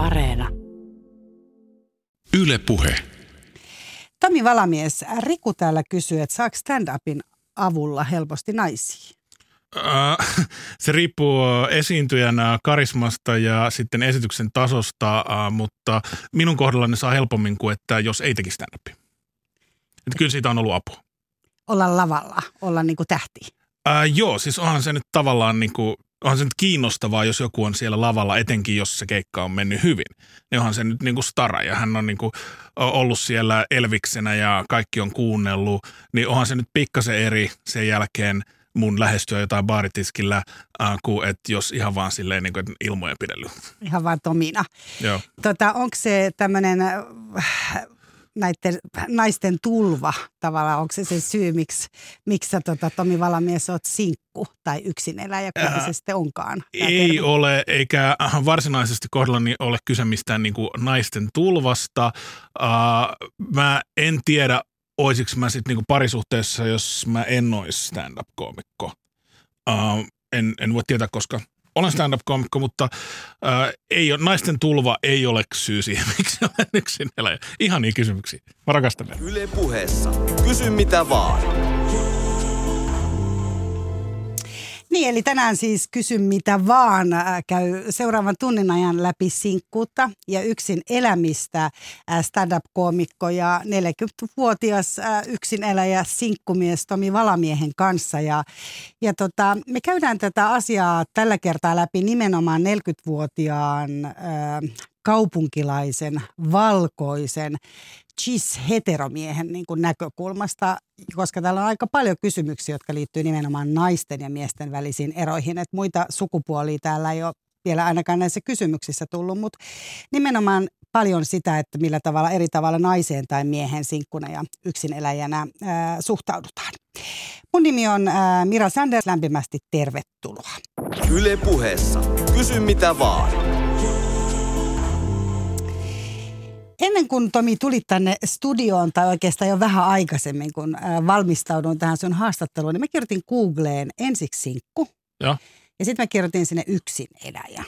Areena. Yle Puhe. Tomi Valamies, Riku täällä kysyy, että saako stand-upin avulla helposti naisia? Äh, se riippuu esiintyjän äh, karismasta ja sitten esityksen tasosta, äh, mutta minun kohdallani saa helpommin kuin, että jos ei tekisi stand Että kyllä siitä on ollut apua. Olla lavalla, olla niin kuin tähti. Ää, joo, siis onhan se nyt tavallaan niin kuin, onhan se nyt kiinnostavaa, jos joku on siellä lavalla, etenkin jos se keikka on mennyt hyvin. Niin onhan se nyt niin kuin stara ja hän on niin kuin ollut siellä elviksenä ja kaikki on kuunnellut. Niin onhan se nyt pikkasen eri sen jälkeen mun lähestyä jotain baaritiskillä, äh, kuin että jos ihan vaan silleen niin kuin, ilmojen pidely. Ihan vaan Tomina. Joo. Tota, onko se tämmöinen näiden naisten tulva tavallaan, onko se se syy, miksi, miksi sä tota, Tomi Valamies oot sinkku tai yksin eläjä, kun äh, se sitten onkaan? Ei termi. ole, eikä varsinaisesti kohdallani ole kyse mistään niin naisten tulvasta. Uh, mä en tiedä, oisiko mä sitten niin parisuhteessa, jos mä en olisi stand-up-koomikko. Uh, en, en voi tietää, koska olen stand-up-komikko, mutta äh, ei ole, naisten tulva ei ole syy siihen, miksi olen yksin eläjä. Ihan niin kysymyksiä. Mä rakastan Yle puheessa. Kysy mitä vaan. Niin, eli tänään siis kysy mitä vaan. Äh, käy seuraavan tunnin ajan läpi sinkkuutta ja yksin elämistä äh, stand-up-koomikko ja 40-vuotias äh, yksin eläjä sinkkumies Tomi Valamiehen kanssa. Ja, ja tota, me käydään tätä asiaa tällä kertaa läpi nimenomaan 40-vuotiaan kaupunkilaisen, valkoisen, cis-heteromiehen niin kuin näkökulmasta, koska täällä on aika paljon kysymyksiä, jotka liittyy nimenomaan naisten ja miesten välisiin eroihin. Että muita sukupuolia täällä ei ole vielä ainakaan näissä kysymyksissä tullut, mutta nimenomaan paljon sitä, että millä tavalla eri tavalla naiseen tai miehen sinkkuna ja yksineläjänä ää, suhtaudutaan. Mun nimi on ää, Mira Sanders, lämpimästi tervetuloa. Yle puheessa. Kysy mitä vaan. Ennen kuin Tomi tuli tänne studioon, tai oikeastaan jo vähän aikaisemmin, kun valmistaudun tähän sun haastatteluun, niin mä kirjoitin Googleen ensiksi sinkku. Ja, ja sitten mä kirjoitin sinne yksin eläjä.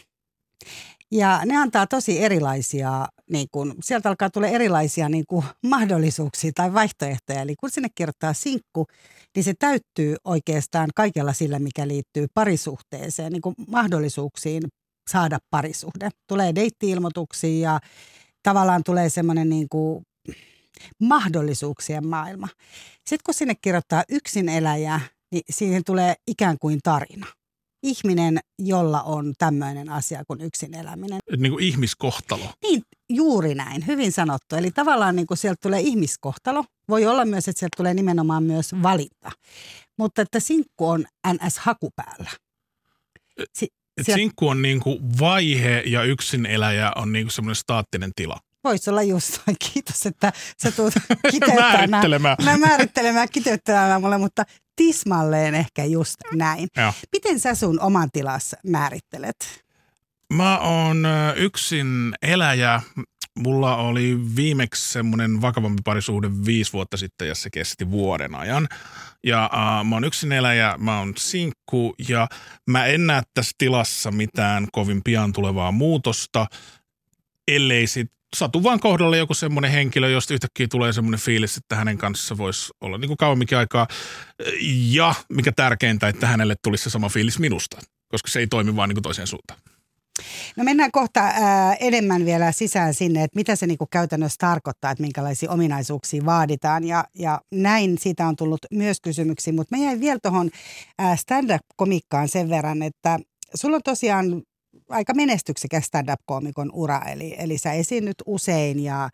Ja ne antaa tosi erilaisia, niin kun, sieltä alkaa tulla erilaisia niin kun, mahdollisuuksia tai vaihtoehtoja. Eli kun sinne kirjoittaa sinkku, niin se täyttyy oikeastaan kaikella sillä, mikä liittyy parisuhteeseen, niin kun mahdollisuuksiin saada parisuhde. Tulee deitti-ilmoituksia ja tavallaan tulee semmoinen niin kuin mahdollisuuksien maailma. Sitten kun sinne kirjoittaa yksin eläjä, niin siihen tulee ikään kuin tarina. Ihminen, jolla on tämmöinen asia kuin yksin eläminen. Niin kuin ihmiskohtalo. Niin, juuri näin. Hyvin sanottu. Eli tavallaan niin kuin sieltä tulee ihmiskohtalo. Voi olla myös, että sieltä tulee nimenomaan myös valinta. Mutta että sinkku on NS-haku päällä. Si- et Sieltä... sinkku on niinku vaihe ja yksin eläjä on niinku semmoinen staattinen tila. Voisi olla just noin. Kiitos, että sä tulet määrittelemään. Mä määrittelemään, kiteyttämään mulle, mutta tismalleen ehkä just näin. Ja. Miten sä sun oman tilassa määrittelet? Mä oon yksin eläjä. Mulla oli viimeksi semmoinen vakavampi parisuhde viisi vuotta sitten ja se kesti vuoden ajan. Ja uh, mä oon yksin eläjä, mä oon sinkku ja mä en näe tässä tilassa mitään kovin pian tulevaa muutosta, ellei sit satu vaan kohdalle joku semmoinen henkilö, josta yhtäkkiä tulee semmoinen fiilis, että hänen kanssa voisi olla niin kuin kauemminkin aikaa. Ja mikä tärkeintä, että hänelle tulisi se sama fiilis minusta, koska se ei toimi vaan niin kuin toiseen suuntaan. No mennään kohta ää, enemmän vielä sisään sinne, että mitä se niinku käytännössä tarkoittaa, että minkälaisia ominaisuuksia vaaditaan. Ja, ja näin siitä on tullut myös kysymyksiä, mutta mä jäin vielä tuohon stand-up-komikkaan sen verran, että sulla on tosiaan aika menestyksekäs stand-up-koomikon ura, eli, eli sä esiinnyt usein ja,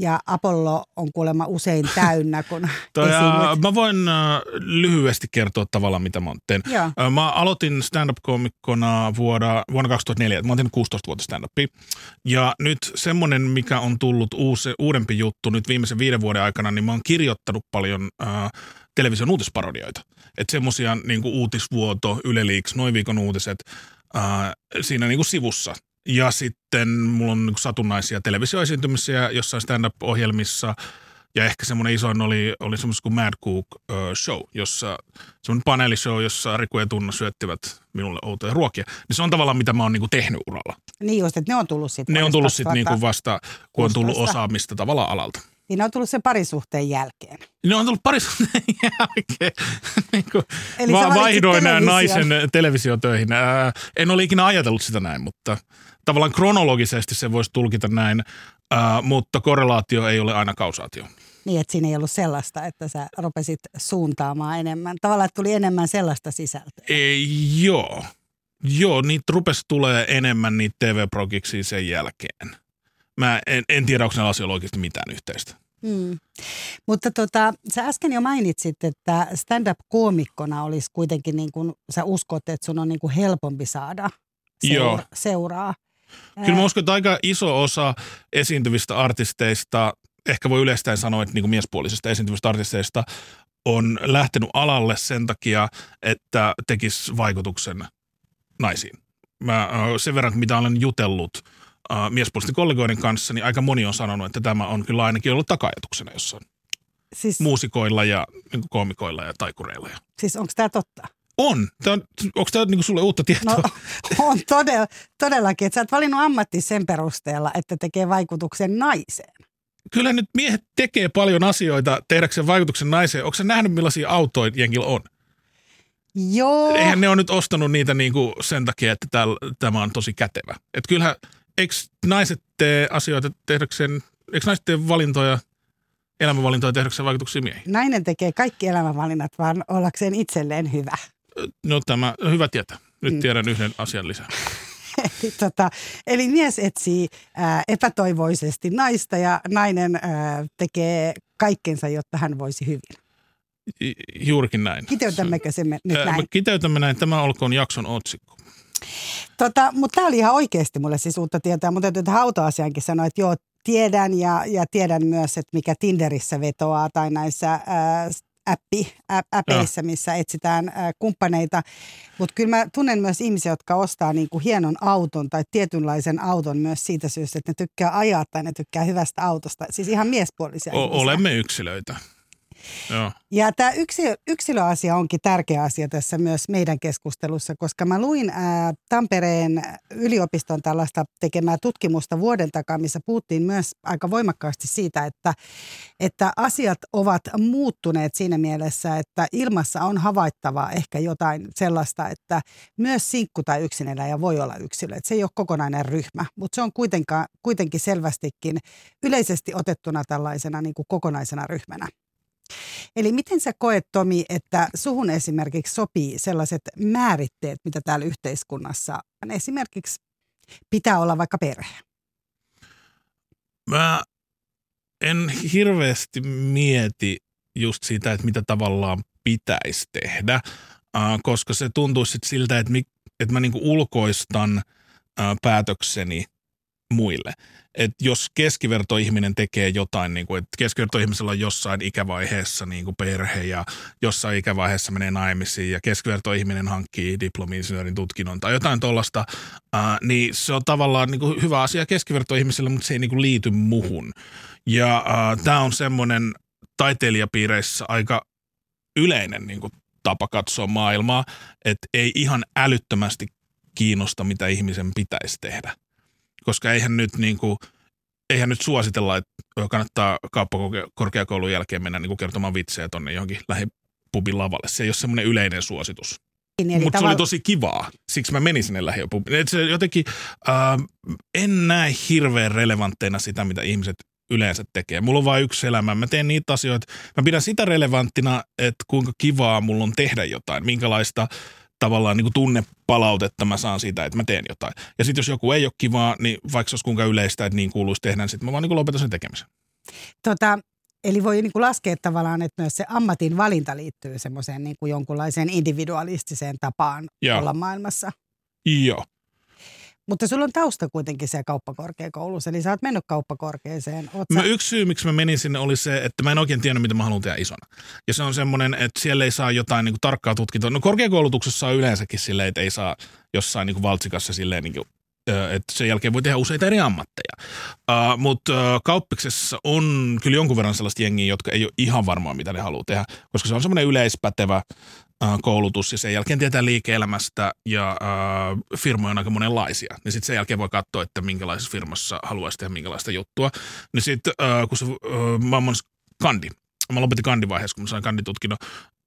ja Apollo on kuulemma usein täynnä, kun Toi, esiinnyt. Mä voin äh, lyhyesti kertoa tavallaan, mitä mä teen. Joo. Mä aloitin stand-up-koomikkona vuonna, vuonna 2004. Mä oon tehnyt 16 vuotta stand-upia. Ja nyt semmoinen, mikä on tullut uusi, uudempi juttu nyt viimeisen viiden vuoden aikana, niin mä oon kirjoittanut paljon äh, television uutisparodioita. Että semmosia niin uutisvuoto, Yle Leaks, noin viikon uutiset, äh, siinä niin kuin sivussa – ja sitten mulla on niin satunnaisia televisioesiintymisiä jossain stand-up-ohjelmissa Ja ehkä semmoinen isoin oli, oli semmoinen kuin Mad Cook uh, Show, jossa semmoinen paneelishow, jossa Riku ja Tunna syöttivät minulle outoja ruokia. Niin se on tavallaan mitä mä oon niinku tehnyt uralla. Niin just, että ne on tullut sitten. Ne on tullut sitten niinku vasta, kun on tullut osaamista tavallaan alalta. Niin ne on tullut sen parisuhteen jälkeen. Ne on tullut parisuhteen jälkeen. niin kuin Eli va- vaihdoin naisen televisiotöihin. Ää, en ole ikinä ajatellut sitä näin, mutta tavallaan kronologisesti se voisi tulkita näin, ää, mutta korrelaatio ei ole aina kausaatio. Niin, että siinä ei ollut sellaista, että sä rupesit suuntaamaan enemmän. Tavallaan, että tuli enemmän sellaista sisältöä. Ei, joo. Joo, niitä rupesi tulee enemmän niitä TV-progiksi sen jälkeen. Mä en, en tiedä, onko näillä asioilla oikeasti mitään yhteistä. Mm. Mutta tota, sä äsken jo mainitsit, että stand-up-koomikkona olisi kuitenkin niin kuin, sä uskot, että sun on niin kuin helpompi saada seura- Joo. seuraa. Kyllä mä uskon, että aika iso osa esiintyvistä artisteista, ehkä voi yleistäen sanoa, että niin kuin miespuolisista esiintyvistä artisteista, on lähtenyt alalle sen takia, että tekisi vaikutuksen naisiin. Mä, sen verran, mitä olen jutellut – uh, miespuolisten kollegoiden kanssa, niin aika moni on sanonut, että tämä on kyllä ainakin ollut takajatuksena jossain siis, muusikoilla ja niin koomikoilla ja taikureilla. Ja. Siis onko tämä totta? On. Tämä on onko tämä niin sulle uutta tietoa? No, on todella, todellakin. Että sä oot valinnut ammatti sen perusteella, että tekee vaikutuksen naiseen. Kyllä nyt miehet tekee paljon asioita tehdäkseen vaikutuksen naiseen. Onko sä nähnyt millaisia autoja jengillä on? Joo. Eihän ne ole nyt ostanut niitä niin kuin sen takia, että tämä on tosi kätevä. Et kyllähän eikö naiset tee asioita tehdäkseen, eikö naiset tee valintoja, elämänvalintoja tehdäkseen vaikutuksia miehiin? Nainen tekee kaikki elämänvalinnat vaan ollakseen itselleen hyvä. No tämä, hyvä tietää. Nyt mm. tiedän yhden asian lisää. eli, tota, eli mies etsii ää, epätoivoisesti naista ja nainen ää, tekee kaikkensa, jotta hän voisi hyvin. Juurikin näin. Kiteytämmekö se me nyt näin? Me kiteytämme näin. Tämä olkoon jakson otsikko. Tota, mutta tämä oli ihan oikeasti mulle siis uutta tietoa. Mutta täytyy tähän autoasiankin sanoa, että joo, tiedän ja, ja tiedän myös, että mikä Tinderissä vetoaa tai näissä ää, appi, appeissa, missä etsitään ää, kumppaneita. Mutta kyllä mä tunnen myös ihmisiä, jotka ostaa niinku hienon auton tai tietynlaisen auton myös siitä syystä, että ne tykkää ajaa tai ne tykkää hyvästä autosta. Siis ihan miespuolisia o- Olemme yksilöitä. Joo. Ja tämä yksi, yksilöasia onkin tärkeä asia tässä myös meidän keskustelussa, koska mä luin ää, Tampereen yliopiston tällaista tekemää tutkimusta vuoden takaa, missä puhuttiin myös aika voimakkaasti siitä, että, että asiat ovat muuttuneet siinä mielessä, että ilmassa on havaittavaa ehkä jotain sellaista, että myös sinkku tai yksineläjä voi olla yksilö. Että se ei ole kokonainen ryhmä, mutta se on kuitenkin selvästikin yleisesti otettuna tällaisena niin kuin kokonaisena ryhmänä. Eli miten sä koet, Tomi, että suhun esimerkiksi sopii sellaiset määritteet, mitä täällä yhteiskunnassa esimerkiksi pitää olla vaikka perhe? Mä en hirveästi mieti just sitä, että mitä tavallaan pitäisi tehdä, koska se tuntuu sitten siltä, että, että mä niinku ulkoistan päätökseni muille että jos keskivertoihminen tekee jotain, niin kuin, että keskivertoihmisellä on jossain ikävaiheessa niin kuin perhe ja jossain ikävaiheessa menee naimisiin ja keskivertoihminen hankkii diplomi-insinöörin tutkinnon tai jotain tuollaista, niin se on tavallaan niin kuin hyvä asia keskivertoihmiselle, mutta se ei niin kuin liity muhun. Ja tämä on semmoinen taiteilijapiireissä aika yleinen niin kuin tapa katsoa maailmaa, että ei ihan älyttömästi kiinnosta, mitä ihmisen pitäisi tehdä koska eihän nyt niin kuin, eihän nyt suositella, että kannattaa kauppakorkeakoulun jälkeen mennä niin kuin kertomaan vitsejä tuonne johonkin lähipubin lavalle. Se ei ole semmoinen yleinen suositus. Niin, Mutta tavall- se oli tosi kivaa, siksi mä menin sinne lähipubiin. se jotenkin, äh, en näe hirveän relevantteina sitä, mitä ihmiset yleensä tekee. Mulla on vain yksi elämä. Mä teen niitä asioita. Mä pidän sitä relevanttina, että kuinka kivaa mulla on tehdä jotain. Minkälaista tavallaan niin kuin tunnepalautetta mä saan siitä, että mä teen jotain. Ja sitten jos joku ei ole kivaa, niin vaikka se olisi kuinka yleistä, että niin kuuluisi tehdä, niin sitten mä vaan niin lopetan sen tekemisen. Tota, eli voi niin kuin laskea tavallaan, että myös se ammatin valinta liittyy semmoiseen niin kuin jonkunlaiseen individualistiseen tapaan Joo. olla maailmassa. Joo. Mutta sulla on tausta kuitenkin siellä kauppakorkeakoulussa, eli sä oot mennyt kauppakorkeeseen. Oot mä yksi syy, miksi mä menin sinne, oli se, että mä en oikein tiennyt, mitä mä haluan tehdä isona. Ja se on semmoinen, että siellä ei saa jotain niin kuin, tarkkaa tutkintoa. No korkeakoulutuksessa on yleensäkin silleen, että ei saa jossain niin kuin valtsikassa silleen, niin kuin, että sen jälkeen voi tehdä useita eri ammatteja. Uh, Mutta uh, kauppiksessa on kyllä jonkun verran sellaista jengiä, jotka ei ole ihan varmaa, mitä ne haluaa tehdä, koska se on semmoinen yleispätevä koulutus ja sen jälkeen tietää liike-elämästä ja uh, firmoja on aika monenlaisia. Niin sitten sen jälkeen voi katsoa, että minkälaisessa firmassa haluaisi tehdä minkälaista juttua. Niin sitten uh, kun se, uh, mä kandi, mä lopetin kandivaiheessa, kun mä sain kanditutkinnon,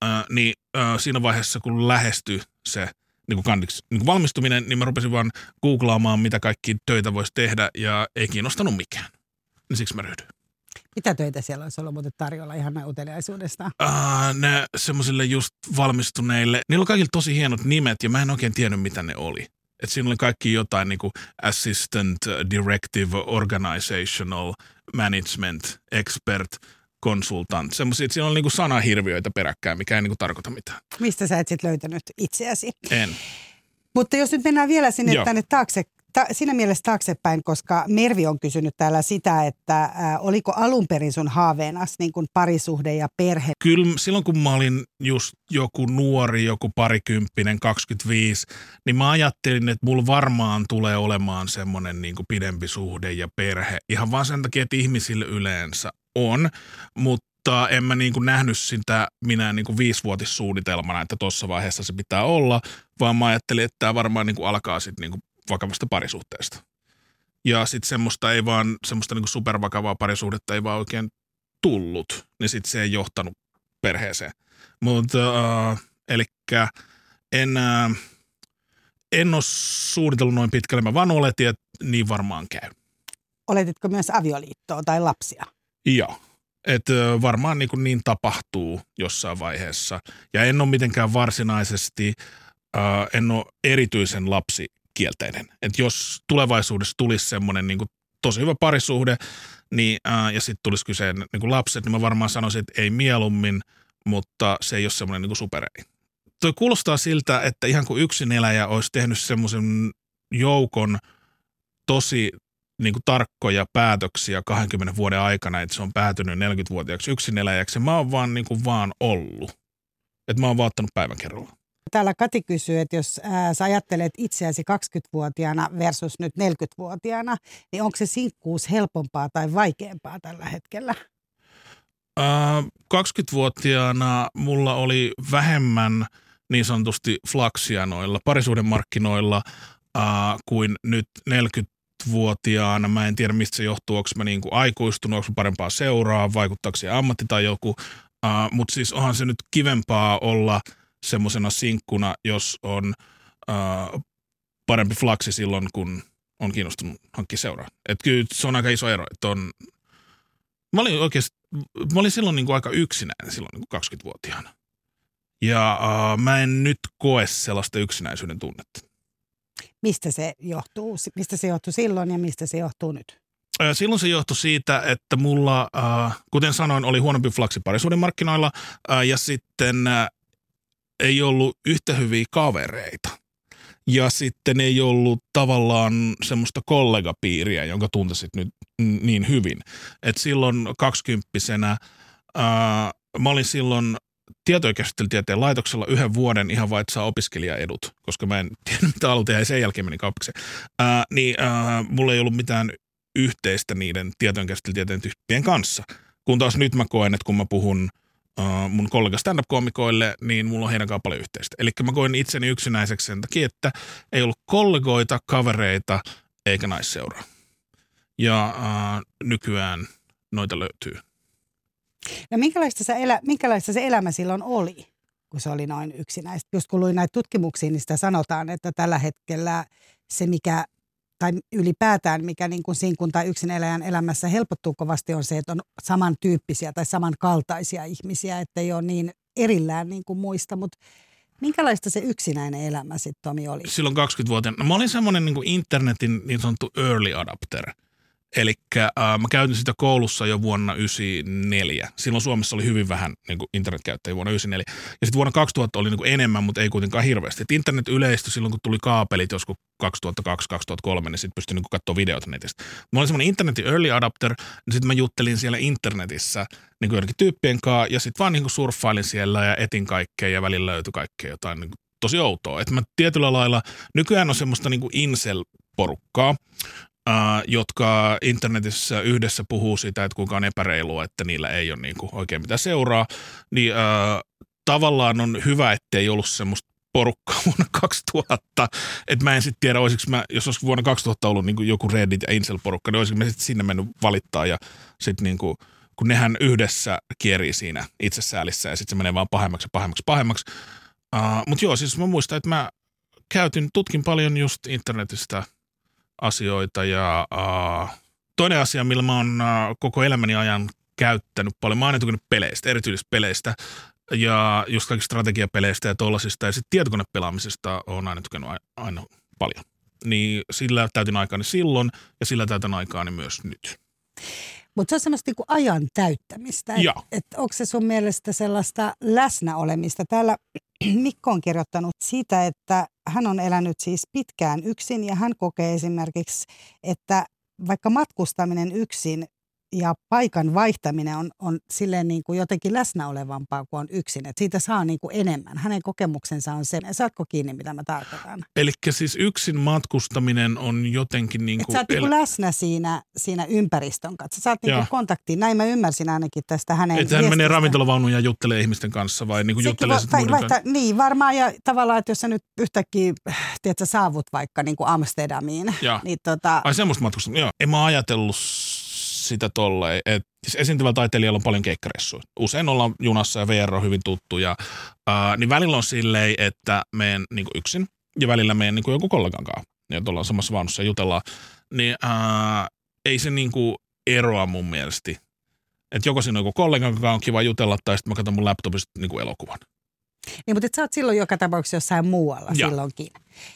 uh, niin uh, siinä vaiheessa, kun lähestyi se – niin kuin kandiksi, niin kuin valmistuminen, niin mä rupesin vaan googlaamaan, mitä kaikki töitä voisi tehdä ja ei kiinnostanut mikään. Niin siksi mä ryhdyin. Mitä töitä siellä olisi ollut muuten tarjolla ihan uteliaisuudesta? Uh, ne semmoisille just valmistuneille, niillä on kaikilla tosi hienot nimet ja mä en oikein tiennyt, mitä ne oli. Et siinä oli kaikki jotain niin kuin assistant, directive, organizational, management, expert – konsultant. Semmoisia, että siinä on niinku sanahirviöitä peräkkäin, mikä ei niinku tarkoita mitään. Mistä sä et sitten löytänyt itseäsi? En. Mutta jos nyt mennään vielä sinne Joo. tänne taakse, ta, siinä mielessä taaksepäin, koska Mervi on kysynyt täällä sitä, että ä, oliko alun perin sun haaveenas niin kuin parisuhde ja perhe? Kyllä silloin kun mä olin just joku nuori, joku parikymppinen, 25, niin mä ajattelin, että mulla varmaan tulee olemaan semmoinen niin kuin pidempi suhde ja perhe. Ihan vaan sen takia, että ihmisille yleensä on, mutta en mä niin kuin nähnyt sitä minä niin kuin viisivuotissuunnitelmana, että tuossa vaiheessa se pitää olla, vaan mä ajattelin, että tämä varmaan niin kuin alkaa sitten niin vakavasta parisuhteesta. Ja sitten semmoista ei vaan, semmoista niin kuin supervakavaa parisuhdetta ei vaan oikein tullut, niin sitten se ei johtanut perheeseen. Mutta äh, eli en, äh, en ole suunnitellut noin pitkälle, mä vaan oletin, että niin varmaan käy. Oletitko myös avioliittoa tai lapsia? Joo. Että varmaan niin, niin tapahtuu jossain vaiheessa. Ja en ole mitenkään varsinaisesti, äh, en ole erityisen lapsikielteinen. Että jos tulevaisuudessa tulisi semmoinen niin tosi hyvä parisuhde, niin, äh, ja sitten tulisi kyseen niin lapset, niin mä varmaan sanoisin, että ei mieluummin, mutta se ei ole semmoinen niin superei. Toi kuulostaa siltä, että ihan kuin yksin eläjä olisi tehnyt semmoisen joukon tosi niin kuin tarkkoja päätöksiä 20 vuoden aikana, että se on päätynyt 40-vuotiaaksi eläjäksi. Mä oon vaan, niin kuin vaan ollut. Että mä oon vaan ottanut päivän kerralla. Täällä Kati kysyy, että jos ää, sä ajattelet itseäsi 20-vuotiaana versus nyt 40-vuotiaana, niin onko se sinkkuus helpompaa tai vaikeampaa tällä hetkellä? Äh, 20-vuotiaana mulla oli vähemmän niin sanotusti flaksia noilla parisuuden markkinoilla kuin nyt 40 vuotiaana Mä en tiedä, mistä se johtuu. Onko mä niinku aikuistunut, onko parempaa seuraa, vaikuttaako se ammatti tai joku. Mutta siis onhan se nyt kivempaa olla semmoisena sinkkuna, jos on uh, parempi flaksi silloin, kun on kiinnostunut hankkia seuraa. Et kyllä se on aika iso ero. Että on, mä olin oikeasti, mä olin silloin niinku aika yksinäinen silloin niinku 20-vuotiaana. Ja uh, mä en nyt koe sellaista yksinäisyyden tunnetta mistä se johtuu, mistä se johtuu silloin ja mistä se johtuu nyt? Silloin se johtui siitä, että mulla, kuten sanoin, oli huonompi flaksi parisuuden markkinoilla ja sitten ei ollut yhtä hyviä kavereita. Ja sitten ei ollut tavallaan semmoista kollegapiiriä, jonka tuntesit nyt niin hyvin. Et silloin kaksikymppisenä, mä olin silloin tietojenkäsittelytieteen laitoksella yhden vuoden ihan vain, että saa opiskelijaedut, koska mä en tiedä, mitä haluan tehdä ja sen jälkeen meni kauppikseen. Ää, niin ää, mulla ei ollut mitään yhteistä niiden tietojenkäsittelytieteen tyyppien kanssa. Kun taas nyt mä koen, että kun mä puhun ää, mun kollega stand-up-koomikoille, niin mulla on heidän kanssaan paljon yhteistä. Eli mä koen itseni yksinäiseksi sen takia, että ei ollut kollegoita, kavereita eikä naisseuraa. Ja ää, nykyään noita löytyy. No minkälaista se, elä, minkälaista se elämä silloin oli, kun se oli noin yksinäistä? Just kun luin näitä tutkimuksia, niin sitä sanotaan, että tällä hetkellä se, mikä tai ylipäätään mikä niin kuin sinkun tai eläjän elämässä helpottuu kovasti on se, että on samantyyppisiä tai samankaltaisia ihmisiä, että ei ole niin erillään niin kuin muista, mutta minkälaista se yksinäinen elämä sitten Tomi oli? Silloin 20-vuotiaana. No, mä olin semmoinen niin internetin niin sanottu early adapter – Eli äh, mä käytin sitä koulussa jo vuonna 1994. Silloin Suomessa oli hyvin vähän niin kuin internetkäyttäjiä vuonna 1994. Ja sitten vuonna 2000 oli niin kuin enemmän, mutta ei kuitenkaan hirveästi. Et internet yleistyi silloin, kun tuli kaapelit joskus 2002-2003, niin sitten pystyi niin katsoa videota netistä. Mä olin semmoinen internetin early adapter, niin sitten mä juttelin siellä internetissä niin kuin tyyppien kanssa, ja sitten vaan niin kuin surffailin siellä ja etin kaikkea, ja välillä löytyi kaikkea jotain niin kuin tosi outoa. Että mä tietyllä lailla, nykyään on semmoista niin kuin incel-porukkaa, uh, jotka internetissä yhdessä puhuu sitä, että kuinka on epäreilua, että niillä ei ole niin kuin oikein mitä seuraa, niin uh, tavallaan on hyvä, ettei ollut semmoista porukkaa vuonna 2000. Että mä en sitten tiedä, olisiko mä, jos olisi vuonna 2000 ollut niin joku Reddit ja Incel-porukka, niin olisiko mä sitten sinne mennyt valittaa ja sitten niin kuin, kun nehän yhdessä kierii siinä itsesäälissä ja sitten se menee vaan pahemmaksi ja pahemmaksi pahemmaksi. Uh, Mutta joo, siis mä muistan, että mä käytin, tutkin paljon just internetistä asioita ja uh, toinen asia, millä mä oon uh, koko elämäni ajan käyttänyt paljon, mä oon aina peleistä, erityisesti peleistä ja just kaikista strategiapeleistä ja tollasista ja sitten tietokonepelaamisesta on aina tykännyt aina paljon. Niin sillä täytin aikaani silloin ja sillä täytän aikaani myös nyt. Mutta se on semmoista niinku ajan täyttämistä. Että et onko se sun mielestä sellaista läsnäolemista? Täällä Mikko on kirjoittanut siitä, että hän on elänyt siis pitkään yksin ja hän kokee esimerkiksi, että vaikka matkustaminen yksin ja paikan vaihtaminen on, on silleen niin kuin jotenkin läsnä olevampaa kuin on yksin. Että siitä saa niin kuin enemmän. Hänen kokemuksensa on se. Saatko kiinni, mitä mä tarkoitan? Eli siis yksin matkustaminen on jotenkin niin kuin... Että sä oot el- niin kuin läsnä siinä, siinä ympäristön kanssa. Sä oot niin kuin kontaktiin. Näin mä ymmärsin ainakin tästä hänen Että hän menee ravintolavaunuun ja juttelee ihmisten kanssa vai niin kuin juttelee vo, tai, vaihtaa, Niin, varmaan. Ja tavallaan, että jos sä nyt yhtäkkiä tiedät, saavut vaikka niin kuin Amsterdamiin. Ja. Niin tota... Ai semmoista matkustamista. Joo. En mä ajatellut sitä tolleen, että siis esiintyvällä taiteilijalla on paljon keikkaressuja. Usein ollaan junassa ja VR on hyvin tuttu, ja, ää, niin välillä on silleen, että meen niin yksin ja välillä meen niin joku kollegan kanssa. Ja ollaan samassa vaunussa ja jutellaan. Niin ää, ei se niin kuin eroa mun mielestä. Että joko siinä on joku kollegan kanssa on kiva jutella, tai sitten mä katson mun laptopista niin kuin elokuvan. Niin, mutta et sä oot silloin joka tapauksessa jossain muualla ja. silloinkin.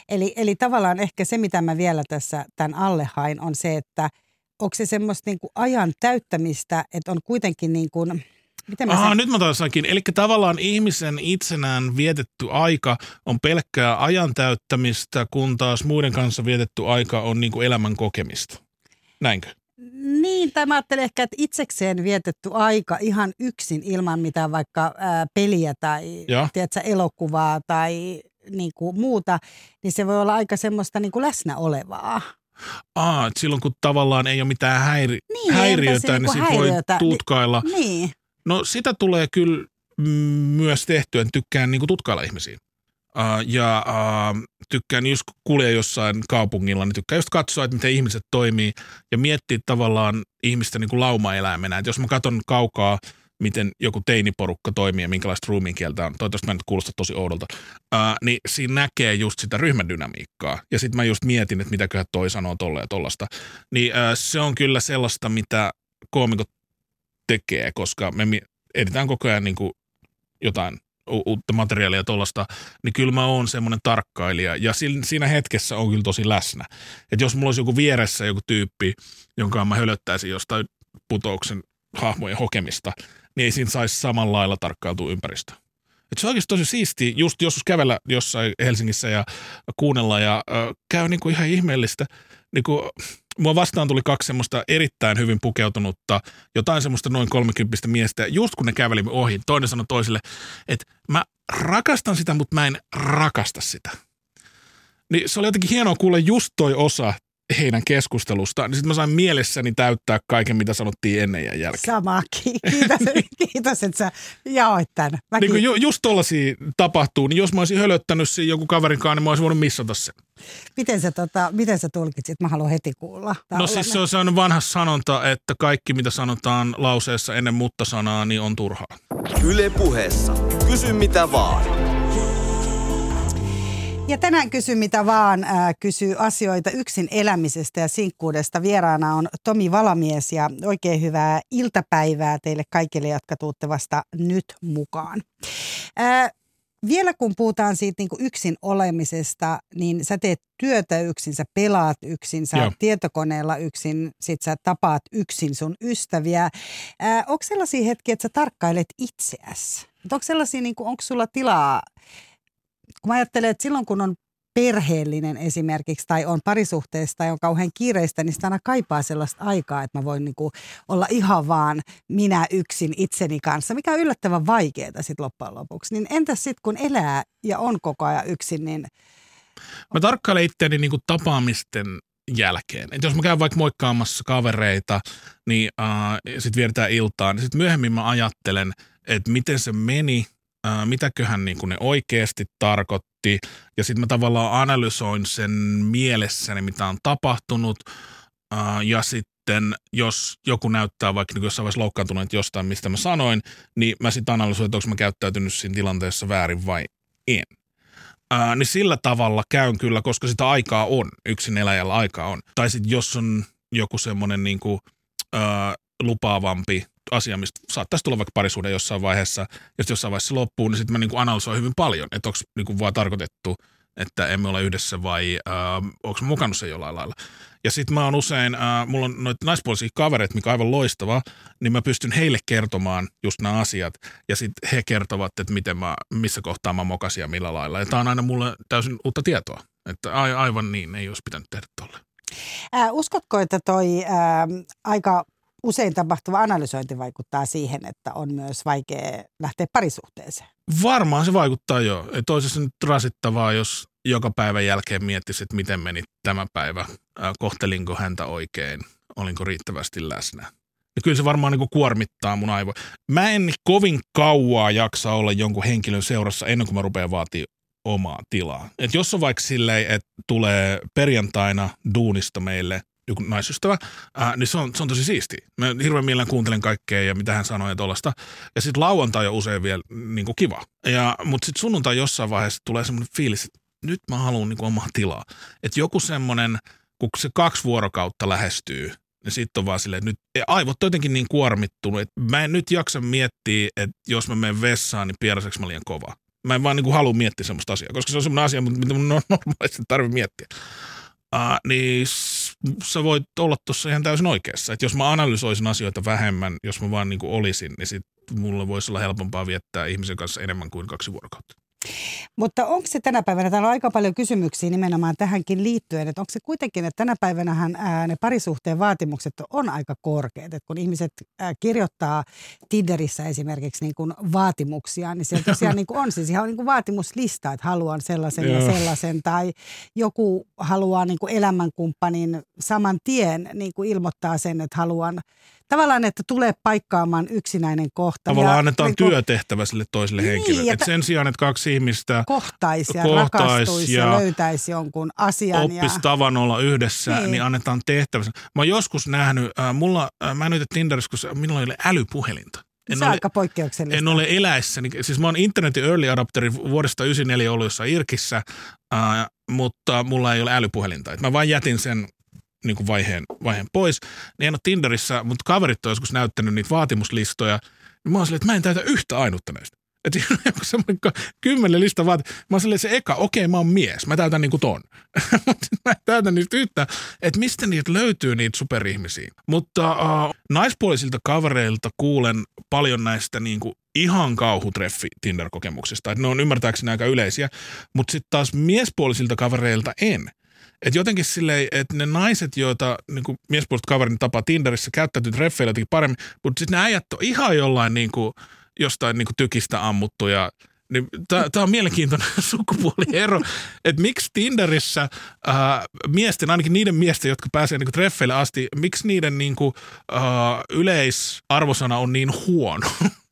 Eli, eli tavallaan ehkä se, mitä mä vielä tässä tämän alle hain, on se, että – onko se semmoista niin kuin ajan täyttämistä, että on kuitenkin niin kuin, Miten Aha, sen... nyt mä taas Eli tavallaan ihmisen itsenään vietetty aika on pelkkää ajan täyttämistä, kun taas muiden kanssa vietetty aika on niin kuin elämän kokemista. Näinkö? Niin, tai mä ajattelen ehkä, että itsekseen vietetty aika ihan yksin ilman mitään vaikka ää, peliä tai tiedätkö, elokuvaa tai niin kuin muuta, niin se voi olla aika semmoista niin kuin läsnä olevaa. Aa, että silloin kun tavallaan ei ole mitään häiri- niin, häiriötä, niin sitten voi tutkailla. Niin. No sitä tulee kyllä myös tehtyä, tykkään niin tutkailla ihmisiä. Uh, ja uh, tykkään, just kun kulje jossain kaupungilla, niin tykkään just katsoa, että miten ihmiset toimii ja miettiä tavallaan ihmistä niin kuin laumaeläimenä. Että jos mä katson kaukaa miten joku teiniporukka toimii ja minkälaista ruumiin kieltä on. Toivottavasti mä nyt kuulosta tosi oudolta. Uh, niin siinä näkee just sitä ryhmädynamiikkaa. Ja sitten mä just mietin, että mitäköhän toi sanoo tolle ja tollasta. Niin uh, se on kyllä sellaista, mitä koomikot tekee, koska me editään koko ajan niin kuin jotain u- uutta materiaalia tuollaista, niin kyllä mä oon semmoinen tarkkailija. Ja siinä hetkessä on kyllä tosi läsnä. Että jos mulla olisi joku vieressä joku tyyppi, jonka mä hölöttäisin jostain putouksen hahmojen hokemista, niin ei siinä saisi samalla lailla tarkkailtua ympäristö. Et se on oikeasti tosi siisti just joskus kävellä jossain Helsingissä ja kuunnella ja äh, käy niinku ihan ihmeellistä. Niinku, mua vastaan tuli kaksi semmoista erittäin hyvin pukeutunutta, jotain semmoista noin kolmekymppistä miestä. Just kun ne käveli ohi, toinen sanoi toiselle, että mä rakastan sitä, mutta mä en rakasta sitä. Niin se oli jotenkin hienoa kuulla just toi osa heidän keskustelustaan, niin sitten mä sain mielessäni täyttää kaiken, mitä sanottiin ennen ja jälkeen. Sama, kiitos, kiitos että sä jaoit tämän. Niin kun ju, just tollasia tapahtuu, niin jos mä olisin hölöttänyt siinä joku kaverinkaan, niin mä olisin voinut missata sen. Miten sä, tota, miten sä tulkitsit? Mä haluan heti kuulla. Tää no siis se on sellainen vanha sanonta, että kaikki mitä sanotaan lauseessa ennen mutta-sanaa, niin on turhaa. Yle puheessa. Kysy mitä vaan. Ja tänään kysy mitä vaan, äh, kysyy asioita yksin elämisestä ja sinkkuudesta. Vieraana on Tomi Valamies ja oikein hyvää iltapäivää teille kaikille, jotka tuutte vasta nyt mukaan. Äh, vielä kun puhutaan siitä niin kuin yksin olemisesta, niin sä teet työtä yksin, sä pelaat yksin, sä oot tietokoneella yksin, sit sä tapaat yksin sun ystäviä. Äh, onko sellaisia hetkiä, että sä tarkkailet itseäsi? Onko sellaisia, niin kuin, onko sulla tilaa kun mä ajattelen, että silloin kun on perheellinen esimerkiksi tai on parisuhteesta tai on kauhean kiireistä, niin sitä aina kaipaa sellaista aikaa, että mä voin niinku olla ihan vaan minä yksin itseni kanssa, mikä on yllättävän vaikeaa sitten loppujen lopuksi. Niin entäs sitten kun elää ja on koko ajan yksin, niin... Mä tarkkailen itseäni niinku tapaamisten jälkeen. Et jos mä käyn vaikka moikkaamassa kavereita, niin äh, sitten vietetään iltaa, niin sitten myöhemmin mä ajattelen, että miten se meni, äh, mitäköhän niin ne oikeasti tarkoitti, ja sitten mä tavallaan analysoin sen mielessäni, mitä on tapahtunut, äh, ja sitten jos joku näyttää vaikka niin jossain vaiheessa loukkaantunut jostain, mistä mä sanoin, niin mä sitten analysoin, että onko mä käyttäytynyt siinä tilanteessa väärin vai en. Ää, niin sillä tavalla käyn kyllä, koska sitä aikaa on, yksin eläjällä aikaa on. Tai sitten jos on joku semmoinen niin kuin, ää, lupaavampi asia, mistä saattaisi tulla vaikka parisuuden jossain vaiheessa, sitten jossain vaiheessa loppuu, niin sitten mä niin kuin analysoin hyvin paljon, että onko niin vaan tarkoitettu, että emme ole yhdessä vai äh, onko mä mukannut sen jollain lailla. Ja sitten mä oon usein, äh, mulla on noita naispuolisia kavereita, mikä on aivan loistava, niin mä pystyn heille kertomaan just nämä asiat. Ja sitten he kertovat, että miten mä, missä kohtaa mä mokasin ja millä lailla. Ja tää on aina mulle täysin uutta tietoa. Että aivan niin, ei olisi pitänyt tehdä tolle. Äh, uskotko, että toi äh, aika usein tapahtuva analysointi vaikuttaa siihen, että on myös vaikea lähteä parisuhteeseen? Varmaan se vaikuttaa jo. Se nyt rasittavaa, jos joka päivän jälkeen miettisi, että miten meni tämä päivä, kohtelinko häntä oikein, olinko riittävästi läsnä. Ja kyllä se varmaan niin kuormittaa mun aivoja. Mä en kovin kauaa jaksa olla jonkun henkilön seurassa ennen kuin mä rupean vaatii omaa tilaa. Et jos on vaikka silleen, että tulee perjantaina duunista meille joku naisystävä, ää, niin se on, se on tosi siisti. Mä hirveän mielellään kuuntelen kaikkea ja mitä hän sanoo ja tollasta. Ja sitten lauantai on usein vielä niin kuin kiva. Ja, mutta sitten sunnuntai jossain vaiheessa tulee semmoinen fiilis, että nyt mä haluan niin omaa tilaa. Että joku semmoinen, kun se kaksi vuorokautta lähestyy, niin sitten on vaan silleen, että nyt aivot on jotenkin niin kuormittunut, että mä en nyt jaksa miettiä, että jos mä menen vessaan, niin pieräseekö mä liian kova. Mä en vaan niin kuin halua miettiä semmoista asiaa, koska se on semmoinen asia, mitä mun normaalisti tarvitse miettiä. Uh, niin sä voit olla tuossa ihan täysin oikeassa. Että jos mä analysoisin asioita vähemmän, jos mä vaan niin olisin, niin sit mulla voisi olla helpompaa viettää ihmisen kanssa enemmän kuin kaksi vuorokautta. Mutta onko se tänä päivänä, täällä on aika paljon kysymyksiä nimenomaan tähänkin liittyen, että onko se kuitenkin, että tänä päivänä ne parisuhteen vaatimukset on aika korkeat, että kun ihmiset ää, kirjoittaa Tinderissä esimerkiksi niin kuin vaatimuksia, niin siellä tosiaan niin kuin on siis ihan niin kuin vaatimuslista, että haluan sellaisen ja sellaisen, tai joku haluaa niin kuin elämänkumppanin saman tien niin kuin ilmoittaa sen, että haluan tavallaan, että tulee paikkaamaan yksinäinen kohta. Tavallaan ja, annetaan niin kuin, työtehtävä sille toiselle niin, henkilölle. Et sen sijaan, että kaksi ihmistä kohtaisi ja kohtais rakastuisi ja, ja löytäisi jonkun asian. Oppisi ja... tavan olla yhdessä, niin. niin annetaan tehtävä. Mä oon joskus nähnyt, äh, mulla, äh, mä nyt Tinderissä, kun minulla ei ole älypuhelinta. En se ole, aika poikkeuksellista. En ole eläissäni. Siis mä oon internetin early adopteri vuodesta 94 ollut jossain Irkissä, äh, mutta mulla ei ole älypuhelinta. Et mä vaan jätin sen niin kuin vaiheen, vaiheen pois. Niin en ole Tinderissä, mutta kaverit on joskus näyttänyt niitä vaatimuslistoja. Niin mä oon silleen, että mä en täytä yhtä ainutta näistä. Että joku semmoinen kymmenen lista vaati. Mä oon silleen, se eka, okei, okay, mä oon mies. Mä täytän niinku ton. Mutta mä en täytä niistä yhtä, että mistä niitä löytyy niitä superihmisiä. Mutta uh, naispuolisilta kavereilta kuulen paljon näistä niinku ihan kauhutreffi Tinder-kokemuksista. Että ne on ymmärtääkseni aika yleisiä. Mutta sitten taas miespuolisilta kavereilta en. Et jotenkin silleen, että ne naiset, joita niin miespuoliset kaverin tapaa Tinderissä, käyttäytyy treffeillä jotenkin paremmin, mutta sitten ne äijät on ihan jollain niin kuin, jostain niin kuin tykistä ammuttu ja niin Tämä on mielenkiintoinen sukupuoliero, että miksi Tinderissä ää, miesten, ainakin niiden miesten, jotka pääsee niin treffeille asti, miksi niiden niin kuin, ää, yleisarvosana on niin huono?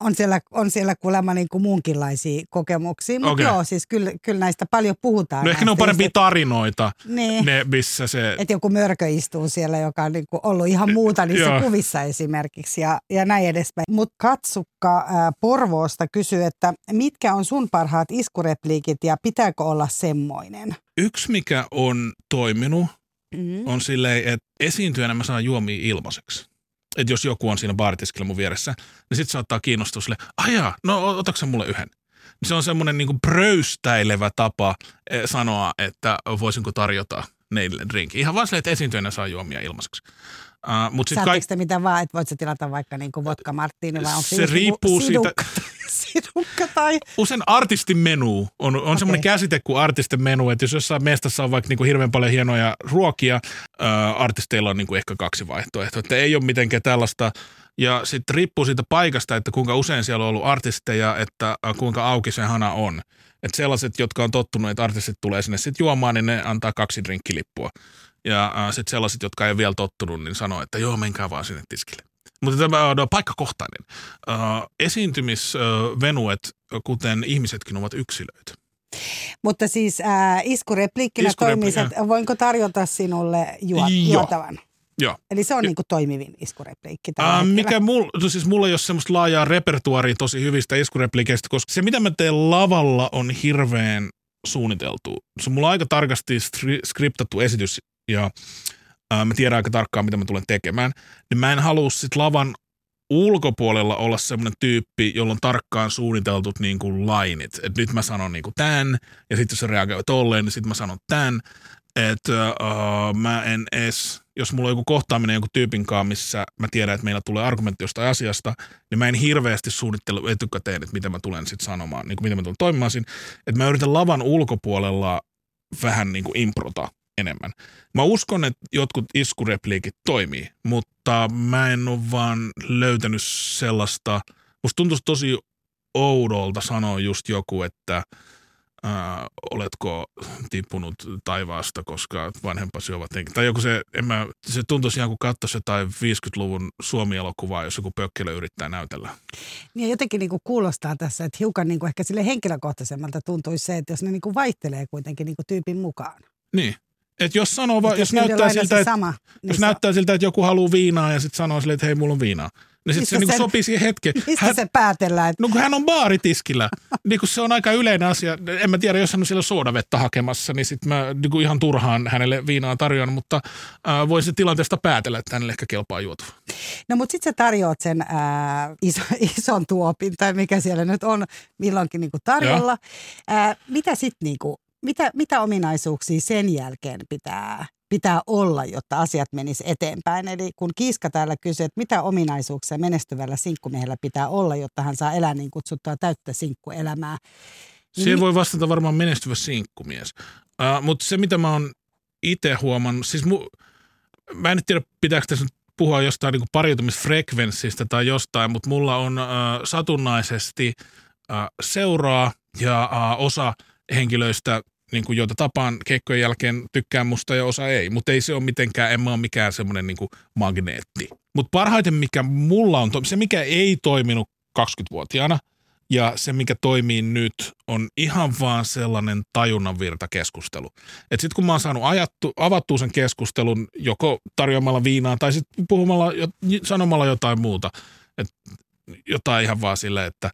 on siellä, on siellä kuulemma niin kuin muunkinlaisia kokemuksia. Mutta okay. joo, siis kyllä, kyllä näistä paljon puhutaan. No ehkä ne on parempia tarinoita, niin. ne, missä se... Että joku mörkö istuu siellä, joka on niin kuin ollut ihan muuta niissä kuvissa esimerkiksi ja, ja näin edespäin. Mutta Katsukka ää, Porvoosta kysyy, että mitkä on sun parhaat iskurepliikit ja pitääkö olla semmoinen? Yksi, mikä on toiminut, mm-hmm. on silleen, että esiintyjänä mä saan juomia ilmaiseksi että jos joku on siinä baaritiskillä mun vieressä, niin sitten saattaa kiinnostua sille, ajaa, no otatko mulle yhden? Se on semmoinen niin pröystäilevä tapa eh, sanoa, että voisinko tarjota neille drinkin. Ihan vaan silleen, että esiintyjänä saa juomia ilmaiseksi. Uh, mut sit kaik... mitä vaan, että voit sä tilata vaikka niin vodka martini vai onko se, se riippuu siitä, sidukka tai... Usein artistin menu on, on okay. semmoinen käsite kuin artistin menu, että jos jossain mestassa on vaikka niin kuin hirveän paljon hienoja ruokia, äh, artisteilla on niin kuin ehkä kaksi vaihtoehtoa, että ei ole mitenkään tällaista ja sitten riippuu siitä paikasta, että kuinka usein siellä on ollut artisteja, että kuinka auki se hana on. Että sellaiset, jotka on tottunut, että artistit tulee sinne sitten juomaan, niin ne antaa kaksi drinkkilippua. Ja äh, sitten sellaiset, jotka ei ole vielä tottunut, niin sanoo, että joo, menkää vaan sinne tiskille. Mutta tämä on no, paikkakohtainen. Äh, esiintymisvenuet, kuten ihmisetkin, ovat yksilöitä. Mutta siis äh, iskurepliikkinä että voinko tarjota sinulle juo, juotavan? Joo. Eli se on niin kuin toimivin iskurepliikki tällä hetkellä. mikä mul, no siis mulla ei ole semmoista laajaa repertuaria tosi hyvistä iskureplikeistä, koska se mitä mä teen lavalla on hirveän suunniteltu. Se on mulla aika tarkasti stri, skriptattu esitys ja uh, mä tiedän aika tarkkaan mitä mä tulen tekemään. Niin mä en halua sit lavan ulkopuolella olla semmoinen tyyppi, jolla on tarkkaan suunniteltut niin kuin lainit. Et nyt mä sanon niin kuin tämän, ja sitten jos se reagoi tolleen, niin sitten mä sanon tämän. Että uh, mä en edes, jos mulla on joku kohtaaminen joku tyypin kanssa, missä mä tiedän, että meillä tulee argumentti jostain asiasta, niin mä en hirveästi suunnittele etukäteen, että mitä mä tulen sitten sanomaan, niin kuin mitä mä tulen toimimaan siinä. Että mä yritän lavan ulkopuolella vähän niin kuin improta enemmän. Mä uskon, että jotkut iskurepliikit toimii, mutta mä en ole vaan löytänyt sellaista, musta tuntuisi tosi oudolta sanoa just joku, että ää, oletko tippunut taivaasta, koska vanhempasi ovat henki. Tai joku se, en mä, se tuntuisi ihan kuin katsoisi jotain 50-luvun Suomi-elokuvaa, jos joku pökkelö yrittää näytellä. Niin jotenkin niin kuin kuulostaa tässä, että hiukan niin kuin ehkä sille henkilökohtaisemmalta tuntuisi se, että jos ne niin kuin vaihtelee kuitenkin niin kuin tyypin mukaan. Niin. Et jos sanoo, va, jos, näyttää siltä, että sama, jos niin se- näyttää siltä, että joku haluaa viinaa ja sitten sanoo silleen, että hei, mulla on viinaa. Niin sitten se niinku sen- sopii siihen hetkeen. Mistä se päätellään? Että No kun hän on baaritiskillä, niin kun se on aika yleinen asia. En mä tiedä, jos hän on siellä soodavettä hakemassa, niin sitten mä niin kuin ihan turhaan hänelle viinaa tarjoan, mutta äh, voin se tilanteesta päätellä, että hänelle ehkä kelpaa juotu. No mutta sitten sä tarjoat sen ää, iso, ison tuopin tai mikä siellä nyt on milloinkin niinku tarjolla. Ää, mitä sitten niinku, mitä, mitä ominaisuuksia sen jälkeen pitää, pitää olla, jotta asiat menis eteenpäin? Eli kun Kiiska täällä kysyy, että mitä ominaisuuksia menestyvällä sinkkumiehellä pitää olla, jotta hän saa elää niin kutsuttua täyttä sinkkuelämää. Niin Siihen voi vastata varmaan menestyvä sinkkumies. Uh, mutta se, mitä mä oon itse huomannut, siis mu, mä en tiedä, pitääkö tässä nyt puhua jostain niin pariutumisfrekvenssistä tai jostain, mutta mulla on uh, satunnaisesti uh, seuraa ja uh, osa henkilöistä, niin kuin joita tapaan keikkojen jälkeen, tykkää musta ja osa ei. Mutta ei se ole mitenkään, en mä ole mikään semmoinen niin magneetti. Mutta parhaiten mikä mulla on, se mikä ei toiminut 20-vuotiaana, ja se, mikä toimii nyt, on ihan vaan sellainen tajunnanvirta keskustelu. Et sitten kun mä oon saanut ajattu, avattua sen keskustelun joko tarjoamalla viinaa tai sitten puhumalla, sanomalla jotain muuta. Et jotain ihan vaan silleen, että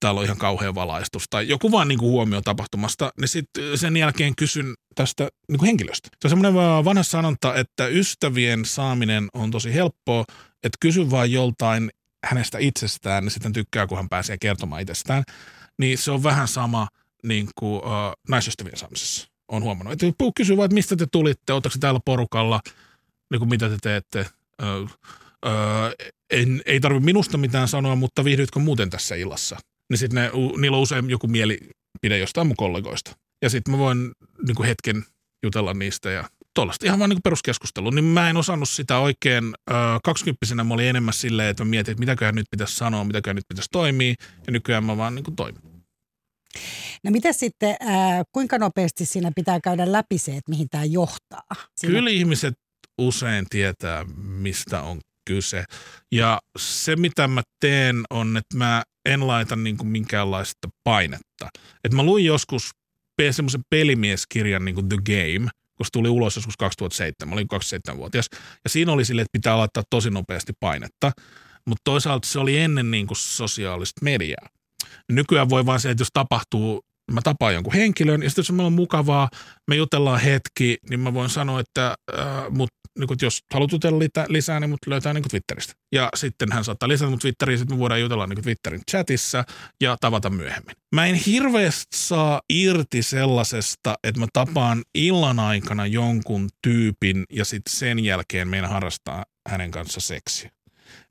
täällä on ihan kauhea valaistus tai joku vaan niin kuin huomio tapahtumasta, niin sitten sen jälkeen kysyn tästä niin kuin henkilöstä. Se on semmoinen vanha sanonta, että ystävien saaminen on tosi helppoa, että kysy vaan joltain hänestä itsestään, niin sitten tykkää, kun hän pääsee kertomaan itsestään. Niin se on vähän sama niin kuin uh, naisystävien saamisessa. on huomannut. Että kysyy vaan, että mistä te tulitte, oletteko täällä porukalla, niin kuin mitä te teette. Öö, öö, en, ei tarvitse minusta mitään sanoa, mutta viihdytkö muuten tässä illassa? Niin sitten niillä on usein joku mielipide jostain mun kollegoista. Ja sitten mä voin niin kuin hetken jutella niistä ja tuollaista ihan vaan niin peruskeskustelu. Niin mä en osannut sitä oikein. Öö, kaksikymppisenä mä olin enemmän silleen, että mä mietin, että mitäköhän nyt pitäisi sanoa, mitäköhän nyt pitäisi toimia. Ja nykyään mä vaan niin kuin toimin. No mitä sitten, ää, kuinka nopeasti siinä pitää käydä läpi se, että mihin tämä johtaa? Siinä, Kyllä ihmiset usein tietää, mistä on kyse. Ja se, mitä mä teen, on, että mä en laita niin kuin minkäänlaista painetta. Et mä luin joskus semmoisen pelimieskirjan niin kuin The Game, koska tuli ulos joskus 2007. Mä olin 27-vuotias. Ja siinä oli sille, että pitää laittaa tosi nopeasti painetta. Mutta toisaalta se oli ennen niin kuin sosiaalista mediaa. Nykyään voi vaan se, että jos tapahtuu, mä tapaan jonkun henkilön, ja sitten jos meillä on mukavaa, me jutellaan hetki, niin mä voin sanoa, että äh, mut, niin kun, jos haluat jutella lisää, niin mut löytää niin Twitteristä. Ja sitten hän saattaa lisätä mut Twitteriin, sitten me voidaan jutella niin Twitterin chatissa ja tavata myöhemmin. Mä en hirveästi saa irti sellaisesta, että mä tapaan illan aikana jonkun tyypin ja sitten sen jälkeen meidän harrastaa hänen kanssa seksiä.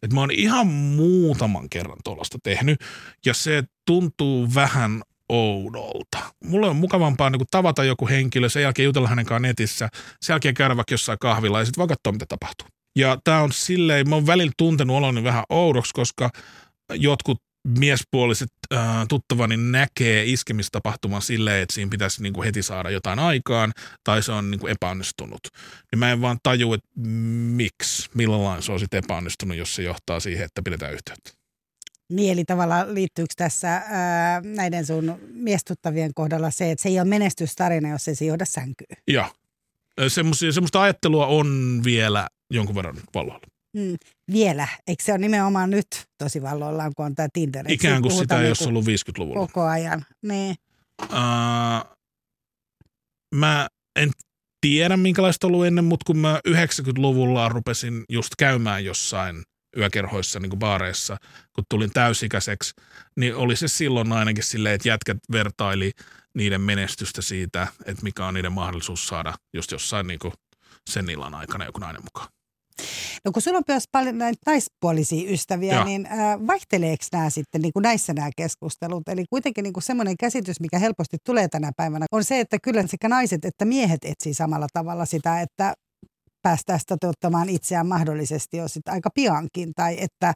Et mä oon ihan muutaman kerran tuollaista tehnyt ja se tuntuu vähän oudolta. Mulle on mukavampaa niin tavata joku henkilö, sen jälkeen jutella hänen kanssaan netissä, sen jälkeen käydä vaikka jossain kahvilla ja sitten vaan katsoa, mitä tapahtuu. Ja tämä on silleen, mä oon välillä tuntenut oloni vähän oudoksi, koska jotkut miespuoliset äh, tuttavani näkee iskemistapahtuman silleen, että siinä pitäisi niin kuin heti saada jotain aikaan, tai se on niin kuin epäonnistunut. Niin mä en vaan taju, että miksi, millä se on sitten epäonnistunut, jos se johtaa siihen, että pidetään yhteyttä. Niin, eli tavallaan liittyykö tässä ää, näiden sun miestuttavien kohdalla se, että se ei ole menestystarina, jos ei se johda sänkyyn? Joo. Semmoista ajattelua on vielä jonkun verran valloilla. Mm, vielä. Eikö se ole nimenomaan nyt tosi valloillaan, kun on tämä Tinder? Eikö Ikään kuin sitä ei olisi ollut 50-luvulla. Koko ajan, niin. Uh, mä en tiedä, minkälaista ollut ennen, mutta kun mä 90-luvulla rupesin just käymään jossain yökerhoissa, niin kuin baareissa, kun tulin täysikäiseksi, niin oli se silloin ainakin silleen, että jätkät vertaili niiden menestystä siitä, että mikä on niiden mahdollisuus saada just jossain niin kuin sen illan aikana joku nainen mukaan. No kun sulla on myös paljon näitä naispuolisia ystäviä, ja. niin äh, vaihteleeko nämä sitten niin kuin näissä nämä keskustelut? Eli kuitenkin niin kuin semmoinen käsitys, mikä helposti tulee tänä päivänä, on se, että kyllä sekä naiset että miehet etsii samalla tavalla sitä, että päästäisiin toteuttamaan itseään mahdollisesti jo sitten aika piankin. Tai että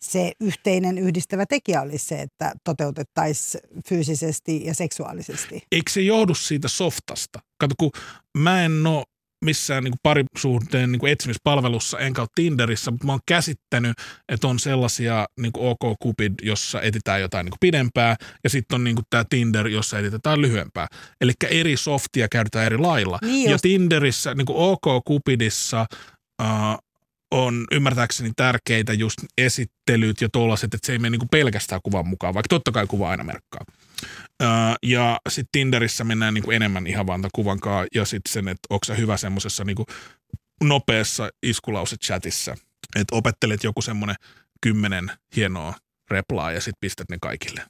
se yhteinen yhdistävä tekijä olisi se, että toteutettaisiin fyysisesti ja seksuaalisesti. Eikö se johdu siitä softasta? Kato, kun mä en ole missään niin parisuhteen niin etsimispalvelussa, enkä ole Tinderissä, mutta mä oon käsittänyt, että on sellaisia niin OK Cupid, jossa etitään jotain niin pidempää, ja sitten on niin tämä Tinder, jossa etitetään lyhyempää. Eli eri softia käytetään eri lailla. Niin ja Tinderissä, niin OK Cupidissa, uh, on ymmärtääkseni tärkeitä just esittelyt ja tuollaiset, että se ei mene niin pelkästään kuvan mukaan, vaikka totta kai kuva aina merkkaa. ja sitten Tinderissä mennään niin enemmän ihan vaan kuvankaan ja sitten sen, että onko se hyvä semmoisessa niin nopeassa iskulause-chatissa, että opettelet joku semmoinen kymmenen hienoa replaa ja sitten pistät ne kaikille.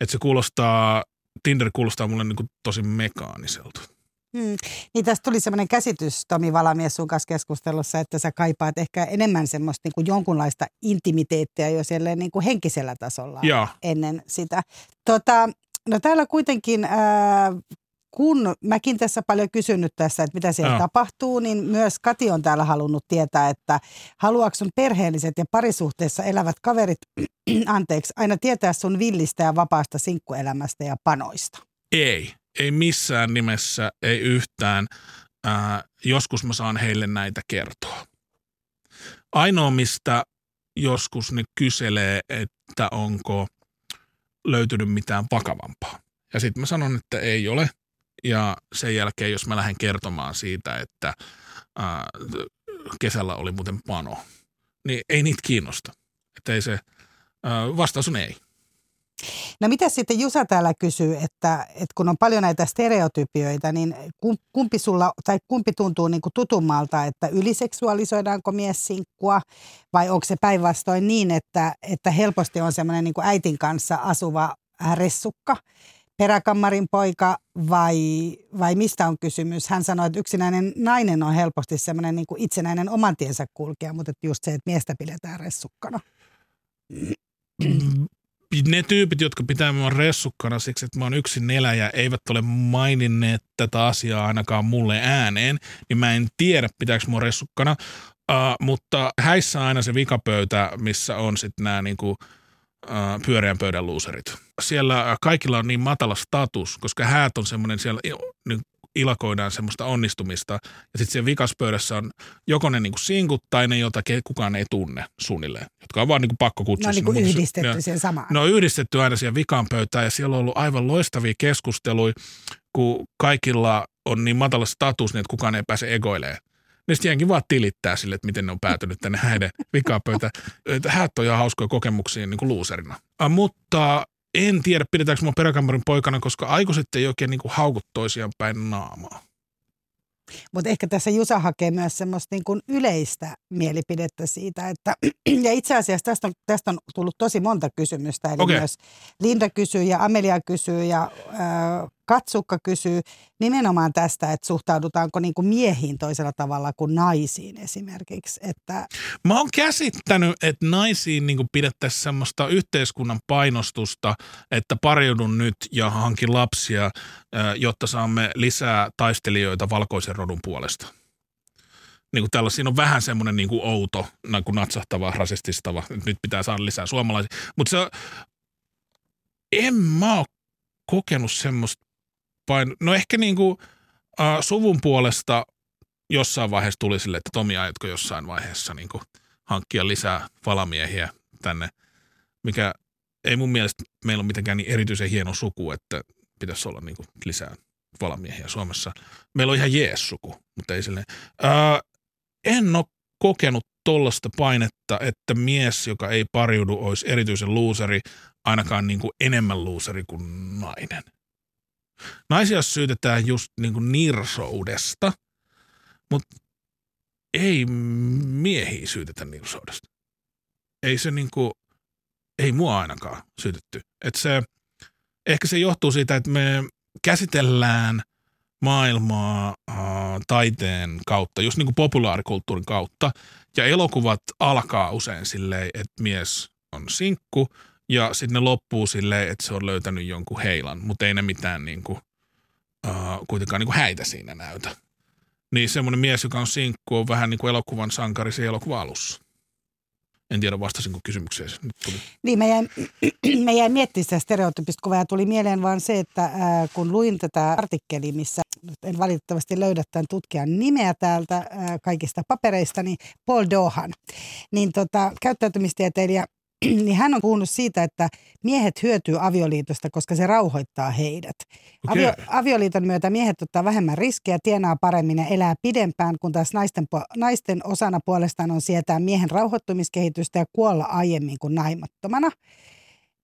Että se kuulostaa, Tinder kuulostaa mulle niin tosi mekaaniselta. Hmm. Niin tästä tuli sellainen käsitys Tomi Valamies sun kanssa keskustelussa, että sä kaipaat ehkä enemmän semmoista niin kuin jonkunlaista intimiteettiä jo siellä niin kuin henkisellä tasolla ja. ennen sitä. Tota, no täällä kuitenkin, ää, kun mäkin tässä paljon kysynyt tässä, että mitä siellä ja. tapahtuu, niin myös Kati on täällä halunnut tietää, että haluaako sun perheelliset ja parisuhteessa elävät kaverit, anteeksi, aina tietää sun villistä ja vapaasta sinkkuelämästä ja panoista? Ei ei missään nimessä, ei yhtään. Ää, joskus mä saan heille näitä kertoa. Ainoa, mistä joskus ne kyselee, että onko löytynyt mitään vakavampaa. Ja sitten mä sanon, että ei ole. Ja sen jälkeen, jos mä lähden kertomaan siitä, että ää, kesällä oli muuten pano, niin ei niitä kiinnosta. Että ei se, ää, vastaus on ei. No mitä sitten Jusa täällä kysyy, että, että kun on paljon näitä stereotypioita, niin kumpi, sulla, tai kumpi tuntuu niin kuin tutummalta, että yliseksuaalisoidaanko mies sinkkua vai onko se päinvastoin niin, että, että helposti on semmoinen niin äitin kanssa asuva ressukka, peräkammarin poika vai, vai mistä on kysymys? Hän sanoi, että yksinäinen nainen on helposti semmoinen niin kuin itsenäinen oman tiensä kulkija, mutta just se, että miestä pidetään ressukkana. Ne tyypit, jotka pitää minua ressukkana siksi, että mä oon yksin eläjä, eivät ole maininneet tätä asiaa ainakaan mulle ääneen, niin mä en tiedä, pitääkö mua ressukkana. Uh, mutta häissä on aina se vikapöytä, missä on sitten nämä niinku, uh, pyöreän pöydän luuserit. Siellä kaikilla on niin matala status, koska häät on semmoinen siellä niin ilakoidaan semmoista onnistumista. Ja sitten siellä vikaspöydässä on joko ne niinku sinkut tai ne, joita kukaan ei tunne suunnilleen, jotka on vaan niinku pakko kutsua. No niin kuin yhdistetty ja, siihen samaan. Ne on yhdistetty aina siihen vikan pöytään ja siellä on ollut aivan loistavia keskusteluja, kun kaikilla on niin matala status, niin että kukaan ei pääse egoilemaan. Niin sitten jenkin vaan tilittää sille, että miten ne on päätynyt tänne häiden vikapöytään. Häät on ihan hauskoja kokemuksia niin kuin luuserina. Uh, mutta en tiedä, pidetäänkö mua peräkammarin poikana, koska aikuiset ei oikein niin kuin haukut toisiaan päin naamaa. Mutta ehkä tässä Jusa hakee myös semmoista niin kuin yleistä mielipidettä siitä, että ja itse asiassa tästä on, tästä on tullut tosi monta kysymystä, eli okay. myös Linda kysyy ja Amelia kysyy ja äh, Katsukka kysyy nimenomaan tästä, että suhtaudutaanko niin kuin miehiin toisella tavalla kuin naisiin esimerkiksi. Että... Mä oon käsittänyt, että naisiin niin kuin pidettäisiin semmoista yhteiskunnan painostusta, että pariudun nyt ja hankin lapsia, jotta saamme lisää taistelijoita valkoisen rodun puolesta niin kuin tällä, siinä on vähän semmoinen niin kuin outo, niin kuin natsahtava, rasististava, nyt pitää saada lisää suomalaisia. Mutta se en mä oo kokenut semmoista pain... No ehkä niinku äh, suvun puolesta jossain vaiheessa tuli sille, että Tomi aiotko jossain vaiheessa niinku hankkia lisää valamiehiä tänne, mikä ei mun mielestä meillä ole mitenkään niin erityisen hieno suku, että pitäisi olla niinku lisää valamiehiä Suomessa. Meillä on ihan jees suku, mutta ei silleen. Öö, en ole kokenut tollasta painetta, että mies, joka ei pariudu, olisi erityisen luuseri, ainakaan niin kuin enemmän luuseri kuin nainen. Naisia syytetään just niin kuin nirsoudesta, mutta ei miehiä syytetä nirsoudesta. Ei se niin kuin, ei mua ainakaan syytetty. että se, ehkä se johtuu siitä, että me käsitellään maailmaa äh, taiteen kautta, just niin kuin populaarikulttuurin kautta. Ja elokuvat alkaa usein silleen, että mies on sinkku ja sitten ne loppuu silleen, että se on löytänyt jonkun heilan, mutta ei ne mitään niin kuin, äh, kuitenkaan niin kuin häitä siinä näytä. Niin semmoinen mies, joka on sinkku, on vähän niin kuin elokuvan sankari siinä elokuvan alussa. En tiedä, vastasinko kysymykseen. Nyt tuli. Niin, me jäin, me jäin miettimään sitä stereotyyppistä kuvaa tuli mieleen vaan se, että ää, kun luin tätä artikkeliä, missä en valitettavasti löydä tämän tutkijan nimeä täältä ää, kaikista papereista, niin Paul Dohan, niin tota, käyttäytymistieteilijä niin hän on puhunut siitä, että miehet hyötyy avioliitosta, koska se rauhoittaa heidät. Okei. Avio, avioliiton myötä miehet ottaa vähemmän riskejä, tienaa paremmin ja elää pidempään, kun taas naisten, naisten osana puolestaan on sietää miehen rauhoittumiskehitystä ja kuolla aiemmin kuin naimattomana.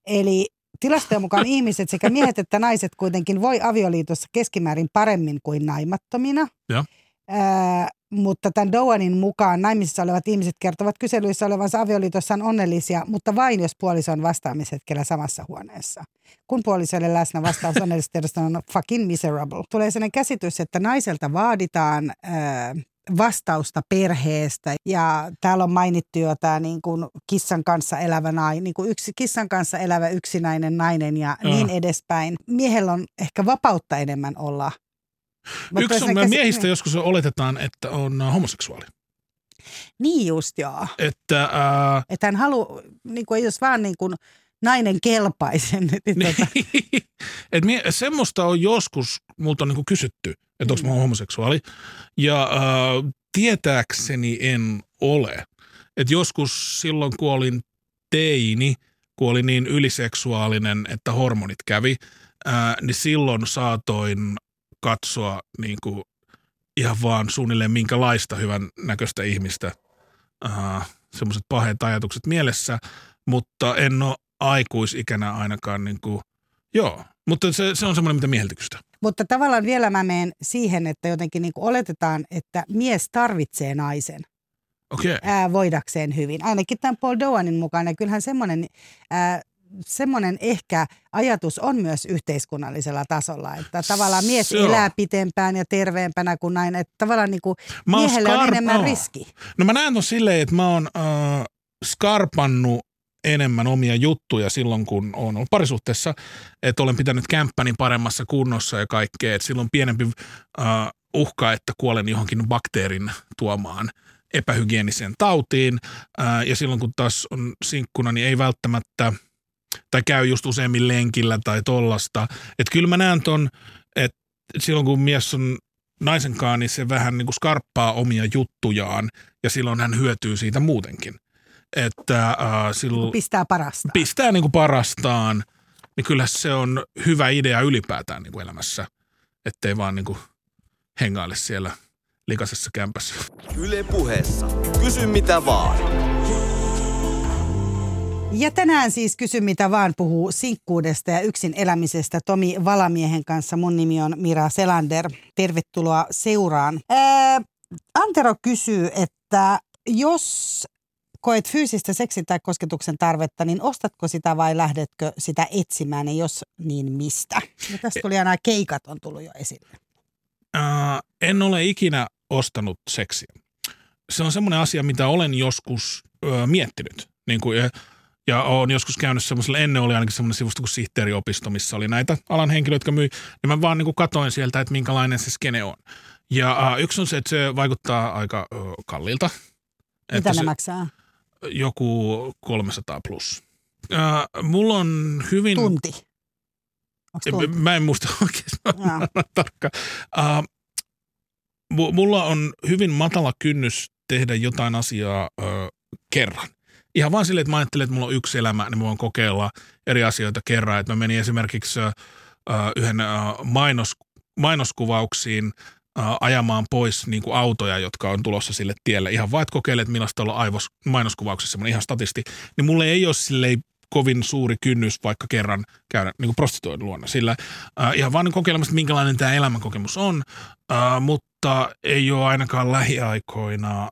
Eli tilastojen mukaan ihmiset, sekä miehet että naiset kuitenkin voi avioliitossa keskimäärin paremmin kuin naimattomina. Joo. Ää, mutta tämän Doanin mukaan naimisissa olevat ihmiset kertovat kyselyissä olevansa avioliitossaan onnellisia, mutta vain jos puoliso on vastaamishetkellä samassa huoneessa. Kun puolisoille läsnä vastaus onnellisuudesta on fucking miserable. Tulee sellainen käsitys, että naiselta vaaditaan ää, vastausta perheestä. Ja täällä on mainittu jo tämä niin kuin kissan kanssa elävä nainen, niin kuin yksi, kissan kanssa elävä yksinäinen nainen ja Joo. niin edespäin. Miehellä on ehkä vapautta enemmän olla. Mä Yksi on käsi- miehistä joskus oletetaan, että on äh, homoseksuaali. Niin just joo. Että äh, Että hän haluaa, niin kuin, jos vaan niin kuin nainen kelpaisen. Niin, tota, et mie, semmoista on joskus, multa on niinku kysytty, että onko mä homoseksuaali. Ja äh, tietääkseni en ole. Et joskus silloin, kun olin teini, kun olin niin yliseksuaalinen, että hormonit kävi, äh, niin silloin saatoin katsoa niinku ihan vaan suunnilleen minkälaista hyvän näköistä ihmistä äh, semmoiset paheet ajatukset mielessä, mutta en ole aikuisikänä ainakaan niin kuin, joo. Mutta se, se on semmoinen, mitä mieheltä kysytään. mutta tavallaan vielä mä menen siihen, että jotenkin niin kuin oletetaan, että mies tarvitsee naisen. Okay. ää, voidakseen hyvin. Ainakin tämän Paul Doanin mukaan. Ja kyllähän semmoinen, ää, semmoinen ehkä ajatus on myös yhteiskunnallisella tasolla, että tavallaan mies on. elää pitempään ja terveempänä kuin näin. Että tavallaan niin kuin oon miehelle on enemmän joo. riski. No mä näen ton silleen, että mä oon äh, skarpannut enemmän omia juttuja silloin, kun on ollut parisuhteessa, että olen pitänyt kämppäni paremmassa kunnossa ja kaikkea, että silloin pienempi äh, uhka, että kuolen johonkin bakteerin tuomaan epähygieniseen tautiin. Äh, ja silloin, kun taas on sinkkuna, niin ei välttämättä, tai käy just useammin lenkillä tai tollasta. Että kyllä mä näen ton, että silloin kun mies on naisenkaan, niin se vähän niin kuin skarppaa omia juttujaan ja silloin hän hyötyy siitä muutenkin. Että äh, silloin Pistää parasta. pistää niin kuin parastaan, niin kyllä se on hyvä idea ylipäätään niin kuin elämässä, ettei vaan niin kuin hengaile siellä likaisessa kämpässä. Yle puheessa. Kysy mitä vaan. Ja tänään siis kysy mitä vaan puhuu sinkkuudesta ja yksin elämisestä Tomi Valamiehen kanssa. Mun nimi on Mira Selander. Tervetuloa seuraan. Ää, Antero kysyy, että jos koet fyysistä seksin tai kosketuksen tarvetta, niin ostatko sitä vai lähdetkö sitä etsimään ja jos niin mistä? Ja tästä tuli aina keikat on tullut jo esille. Äh, en ole ikinä ostanut seksiä. Se on semmoinen asia, mitä olen joskus ö, miettinyt. Niin kuin, ja, ja olen joskus käynyt semmoisella, ennen oli ainakin semmoinen sivusto kuin sihteeriopisto, missä oli näitä alan henkilöitä, jotka myy. Ja mä vaan niin kuin katoin sieltä, että minkälainen se skene on. Ja äh, yksi on se, että se vaikuttaa aika ö, kalliilta. Mitä Että ne se, maksaa? joku 300 plus. Äh, mulla on hyvin... Tunti. Tuntuu? Mä en muista oikeastaan Joo. tarkkaan. Uh, mulla on hyvin matala kynnys tehdä jotain asiaa uh, kerran. Ihan vaan silleen, että mä ajattelen, että mulla on yksi elämä, niin mä voin kokeilla eri asioita kerran. Että mä menin esimerkiksi uh, yhden uh, mainos, mainoskuvauksiin uh, ajamaan pois niin kuin autoja, jotka on tulossa sille tielle. Ihan vaan, että kokeile, että millaista olla aivos, mainoskuvauksessa ihan statisti. Niin mulle ei ole silleen kovin suuri kynnys vaikka kerran käydä niin kuin prostituoidun luona. Sillä äh, ihan vaan kokeilemassa, minkälainen tämä elämänkokemus on, äh, mutta ei ole ainakaan lähiaikoina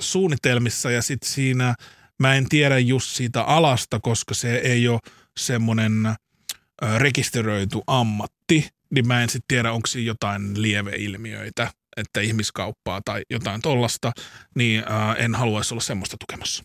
suunnitelmissa ja sitten siinä mä en tiedä just siitä alasta, koska se ei ole semmoinen rekisteröity ammatti, niin mä en sitten tiedä, onko siinä jotain lieveilmiöitä, että ihmiskauppaa tai jotain tollasta, niin en haluaisi olla semmoista tukemassa.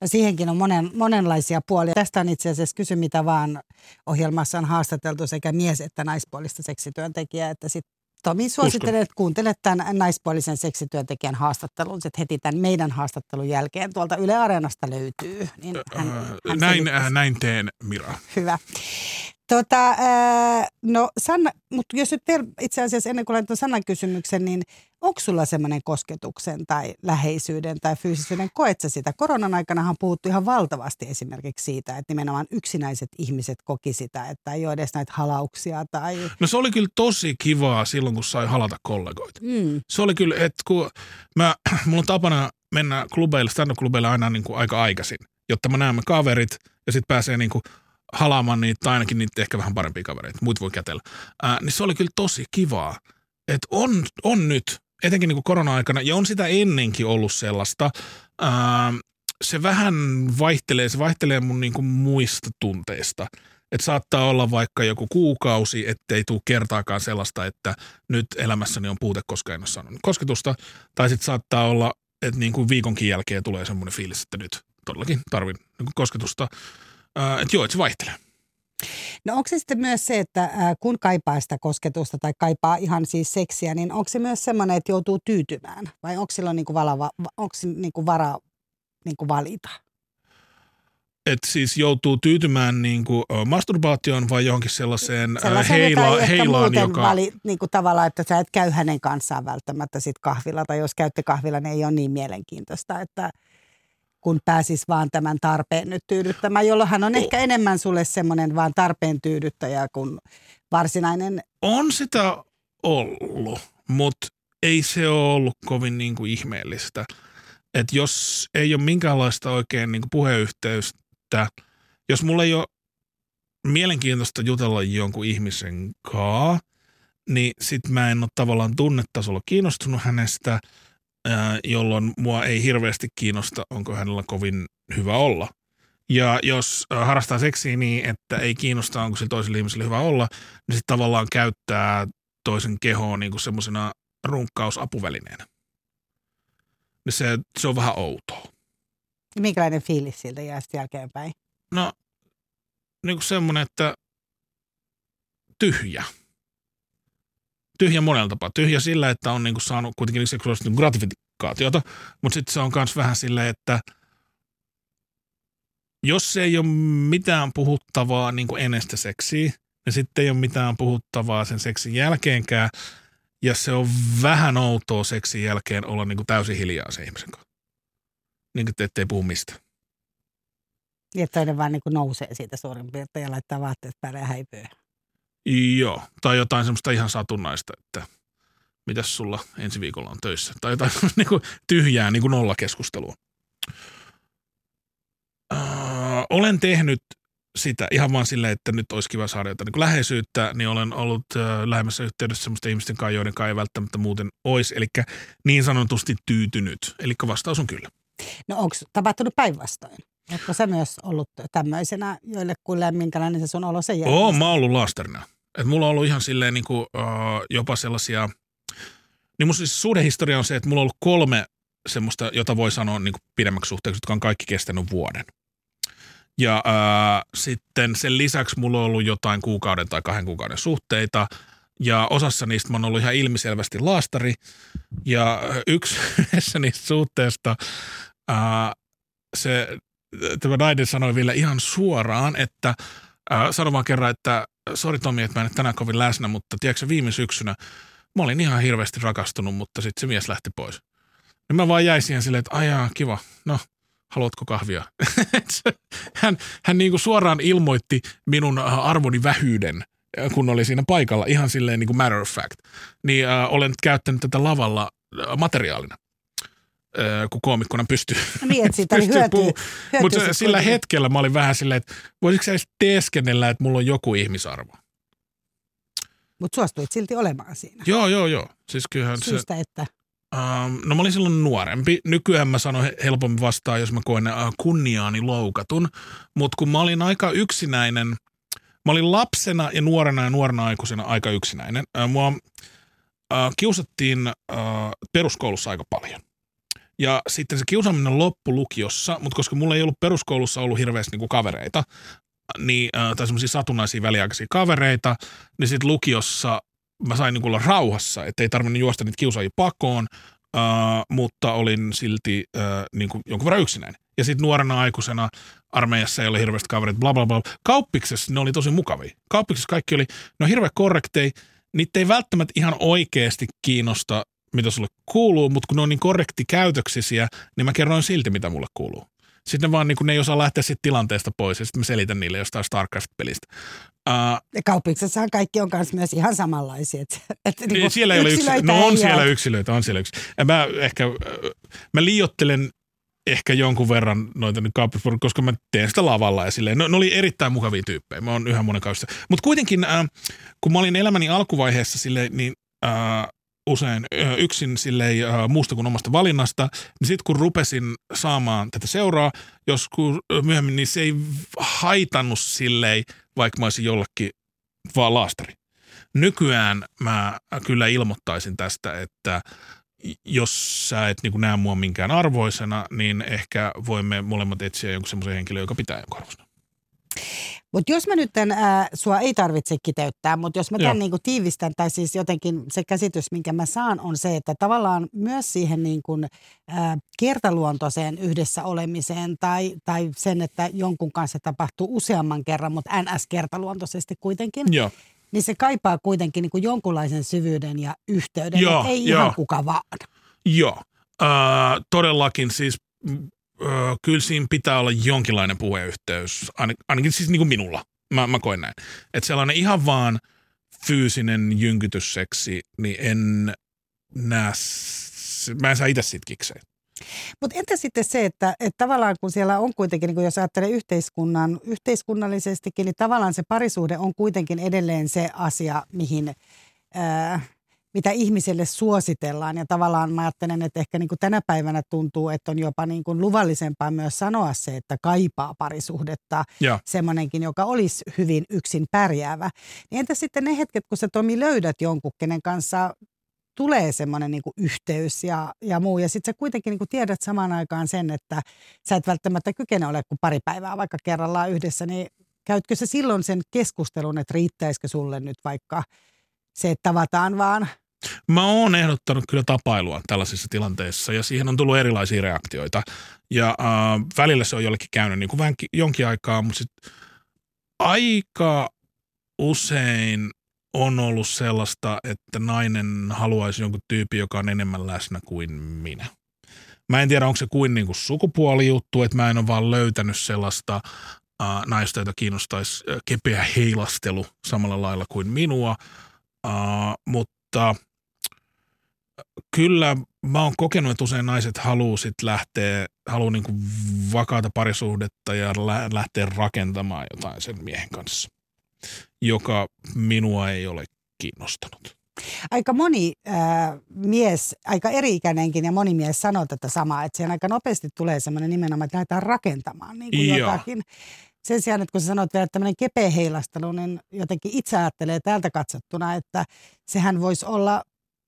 No siihenkin on monen, monenlaisia puolia. Tästä on itse asiassa kysy mitä vaan ohjelmassa on haastateltu sekä mies- että naispuolista seksityöntekijää. Että sit Tomi suosittelen, että kuuntelet tämän naispuolisen seksityöntekijän haastattelun. Sitten heti tämän meidän haastattelun jälkeen tuolta Yle Areenasta löytyy. Niin hän, Äh, hän näin, äh, näin teen, Mira. Hyvä. Tota, ää, no Sanna, mutta jos nyt vielä itse asiassa ennen kuin laitan Sannan kysymyksen, niin onko sulla semmoinen kosketuksen tai läheisyyden tai fyysisyyden, koet sä sitä? Koronan aikana on puhuttu ihan valtavasti esimerkiksi siitä, että nimenomaan yksinäiset ihmiset koki sitä, että ei ole edes näitä halauksia tai... No se oli kyllä tosi kivaa silloin, kun sai halata kollegoita. Mm, Se oli kyllä, että kun mä, mulla on tapana mennä klubeille, stand-up-klubeille aina niin kuin aika aikaisin, jotta mä näemme kaverit ja sitten pääsee niin kuin halaamaan niitä, tai ainakin niitä ehkä vähän parempia kavereita, muut voi kätellä. Ää, niin se oli kyllä tosi kivaa, että on, on nyt, etenkin niin kuin korona-aikana, ja on sitä ennenkin ollut sellaista, ää, se vähän vaihtelee, se vaihtelee mun niin kuin muista tunteista. Että saattaa olla vaikka joku kuukausi, ettei tule kertaakaan sellaista, että nyt elämässäni on puute, koska en ole saanut kosketusta. Tai sitten saattaa olla, että niin kuin viikonkin jälkeen tulee semmoinen fiilis, että nyt todellakin tarvin niin kosketusta. Että joo, että se vaihtelee. No onko se sitten myös se, että kun kaipaa sitä kosketusta tai kaipaa ihan siis seksiä, niin onko se myös semmoinen, että joutuu tyytymään? Vai onko silloin niinku valava, onko niinku vara niinku valita? Että siis joutuu tyytymään niin kuin masturbaatioon vai johonkin sellaiseen jota heila, ei ehkä heilaan, joka... vali, niin kuin tavallaan, että sä et käy hänen kanssaan välttämättä sit kahvilla, tai jos käytte kahvilla, niin ei ole niin mielenkiintoista, että kun pääsis vaan tämän tarpeen nyt tyydyttämään, jolloin hän on ehkä enemmän sulle semmoinen vaan tarpeen tyydyttäjä kuin varsinainen. On sitä ollut, mutta ei se ole ollut kovin niin kuin ihmeellistä. Että jos ei ole minkäänlaista oikein niin kuin puheyhteystä, jos mulla ei ole mielenkiintoista jutella jonkun ihmisen kaa, niin sit mä en ole tavallaan tunnetasolla kiinnostunut hänestä, jolloin mua ei hirveästi kiinnosta, onko hänellä kovin hyvä olla. Ja jos ää, harrastaa seksiä niin, että ei kiinnosta, onko se toiselle ihmiselle hyvä olla, niin sitten tavallaan käyttää toisen kehoa niin kuin semmoisena runkkausapuvälineenä. Niin se, se on vähän outoa. Minkälainen fiilis siltä jää sitten jälkeenpäin? No, niin kuin semmoinen, että tyhjä. Tyhjä monella tapaa. Tyhjä sillä, että on niin kuin saanut kuitenkin seksuaalista niin gratifikaatiota, mutta sitten se on myös vähän silleen, että jos ei ole mitään puhuttavaa niin sitä seksiä, niin sitten ei ole mitään puhuttavaa sen seksin jälkeenkään, ja se on vähän outoa seksin jälkeen olla niin kuin täysin hiljaa sen ihmisen kanssa. Niin kuin, ettei puhu. Niin, että toinen vaan niin kuin nousee siitä suurin piirtein ja laittaa vaatteet päälle ja häipyy. Joo, tai jotain semmoista ihan satunnaista, että mitäs sulla ensi viikolla on töissä. Tai jotain niin kuin tyhjää niin kuin nollakeskustelua. Äh, olen tehnyt sitä ihan vaan silleen, että nyt olisi kiva saada jotain niin läheisyyttä, niin olen ollut äh, lähemmässä yhteydessä semmoisten ihmisten kanssa, joiden kanssa ei välttämättä muuten olisi. Eli niin sanotusti tyytynyt. Eli vastaus on kyllä. No onko tapahtunut päinvastoin? Oletko sä myös ollut tämmöisenä joillekuille, minkälainen se sun olo sen jälkeen? Oon mä ollut lasterina. Et mulla on ollut ihan silleen niin kuin, uh, jopa sellaisia, niin mun siis suhdehistoria on se, että mulla on ollut kolme semmoista, jota voi sanoa niin kuin pidemmäksi suhteeksi, jotka on kaikki kestänyt vuoden. Ja uh, sitten sen lisäksi mulla on ollut jotain kuukauden tai kahden kuukauden suhteita, ja osassa niistä mä oon ollut ihan ilmiselvästi laastari. Ja yksi yhdessä niistä suhteista, uh, se, tämä nainen sanoi vielä ihan suoraan, että Äh, sano vaan kerran, että sori Tomi, että mä en tänään kovin läsnä, mutta tiedätkö viime syksynä mä olin ihan hirveästi rakastunut, mutta sitten se mies lähti pois. Ja mä vaan jäin siihen silleen, että ajaa, kiva, no haluatko kahvia? hän hän niin kuin suoraan ilmoitti minun arvoni vähyyden, kun oli siinä paikalla, ihan silleen niin kuin matter of fact. Niin äh, olen käyttänyt tätä lavalla materiaalina kun koomikkona pystyy. Niin, että siitä oli hyötyä. Mutta sillä hetkellä mä olin vähän silleen, että voisitko sä edes teeskennellä, että mulla on joku ihmisarvo. Mutta suostuit silti olemaan siinä. Joo, joo, joo. Siis kyllähän Syystä, se, että... Um, no mä olin silloin nuorempi. Nykyään mä sanon helpommin vastaan, jos mä koen uh, kunniaani loukatun. Mutta kun mä olin aika yksinäinen, mä olin lapsena ja nuorena ja nuorena aikuisena aika yksinäinen. Uh, mua uh, kiusattiin uh, peruskoulussa aika paljon. Ja sitten se kiusaaminen loppu lukiossa, mutta koska mulla ei ollut peruskoulussa ollut hirveästi niinku kavereita, niin, äh, tai semmoisia satunnaisia väliaikaisia kavereita, niin sitten lukiossa mä sain niinku olla rauhassa, että ei tarvinnut juosta niitä kiusaajia pakoon, äh, mutta olin silti äh, niinku jonkun verran yksinäinen. Ja sitten nuorena aikuisena armeijassa ei ole hirveästi kavereita, bla bla bla. Kauppiksessa ne oli tosi mukavia. Kauppiksessa kaikki oli, no hirveän korrektei, niitä ei välttämättä ihan oikeasti kiinnosta mitä sulle kuuluu, mutta kun ne on niin korrekti käytöksisiä, niin mä kerroin silti, mitä mulle kuuluu. Sitten ne vaan niin kun ne ei osaa lähteä siitä tilanteesta pois ja sitten mä selitän niille jostain Starcraft-pelistä. Uh, ja kauppiksessahan kaikki on kanssa myös ihan samanlaisia. Että, että niin siellä ei ole yksilöitä. No on siellä yksilöitä, on siellä yksilöitä. Mä ehkä, mä liiottelen ehkä jonkun verran noita nyt koska mä teen sitä lavalla ja silleen. No, ne oli erittäin mukavia tyyppejä. Mä oon yhä monen kanssa. Mutta kuitenkin, äh, kun mä olin elämäni alkuvaiheessa silleen, niin äh, usein yksin silleen muusta kuin omasta valinnasta, niin sitten kun rupesin saamaan tätä seuraa, joskus myöhemmin, niin se ei haitannut silleen, vaikka mä olisin jollekin vaan laastari. Nykyään mä kyllä ilmoittaisin tästä, että jos sä et niin näe mua minkään arvoisena, niin ehkä voimme molemmat etsiä jonkun semmoisen henkilön, joka pitää jonkun arvoisena. Mutta jos mä nyt tämän, ää, sua ei tarvitse kiteyttää, mutta jos mä tämän niin kuin tiivistän, tai siis jotenkin se käsitys, minkä mä saan, on se, että tavallaan myös siihen niin kuin, ää, kertaluontoiseen yhdessä olemiseen tai, tai sen, että jonkun kanssa tapahtuu useamman kerran, mutta ns. kertaluontoisesti kuitenkin. Joo. Niin se kaipaa kuitenkin niin kuin jonkunlaisen syvyyden ja yhteyden, Joo, ei jo. ihan kuka vaan. Joo, äh, todellakin siis öö, kyllä siinä pitää olla jonkinlainen puheyhteys, Ain, ainakin siis niin kuin minulla. Mä, mä koen näin. Että sellainen ihan vaan fyysinen jynkytysseksi, niin en näe, mä en saa itse siitä kikseen. Mutta entä sitten se, että, että tavallaan kun siellä on kuitenkin, niin kun jos ajattelee yhteiskunnan, yhteiskunnallisestikin, niin tavallaan se parisuhde on kuitenkin edelleen se asia, mihin ää, mitä ihmiselle suositellaan. Ja tavallaan mä ajattelen, että ehkä niin kuin tänä päivänä tuntuu, että on jopa niin kuin luvallisempaa myös sanoa se, että kaipaa parisuhdetta. Ja. Semmoinenkin, joka olisi hyvin yksin pärjäävä. Niin entä sitten ne hetket, kun sä Tomi löydät jonkun, kenen kanssa tulee semmoinen niin yhteys ja, ja muu. Ja sitten sä kuitenkin niin kuin tiedät samaan aikaan sen, että sä et välttämättä kykene ole kuin pari päivää vaikka kerrallaan yhdessä, niin käytkö se silloin sen keskustelun, että riittäisikö sulle nyt vaikka se, että tavataan vaan – Mä oon ehdottanut kyllä tapailua tällaisissa tilanteissa ja siihen on tullut erilaisia reaktioita. Ja äh, välillä se on jollekin käynyt niin kuin vähän jonkin aikaa, mutta sit aika usein on ollut sellaista, että nainen haluaisi jonkun tyypin, joka on enemmän läsnä kuin minä. Mä en tiedä, onko se kuin, niin kuin sukupuolijuttu, että mä en ole vaan löytänyt sellaista äh, naista, jota kiinnostaisi äh, kepeä heilastelu samalla lailla kuin minua, äh, mutta – kyllä mä oon kokenut, että usein naiset haluaa sit lähteä, haluaa niinku vakaata parisuhdetta ja lä- lähteä rakentamaan jotain sen miehen kanssa, joka minua ei ole kiinnostanut. Aika moni äh, mies, aika eri-ikäinenkin ja moni mies sanoo tätä samaa, että siihen aika nopeasti tulee semmoinen nimenomaan, että lähdetään rakentamaan niin kuin jotakin. Sen sijaan, että kun sä sanot vielä tämmöinen kepeä heilastelu, niin jotenkin itse ajattelee täältä katsottuna, että sehän voisi olla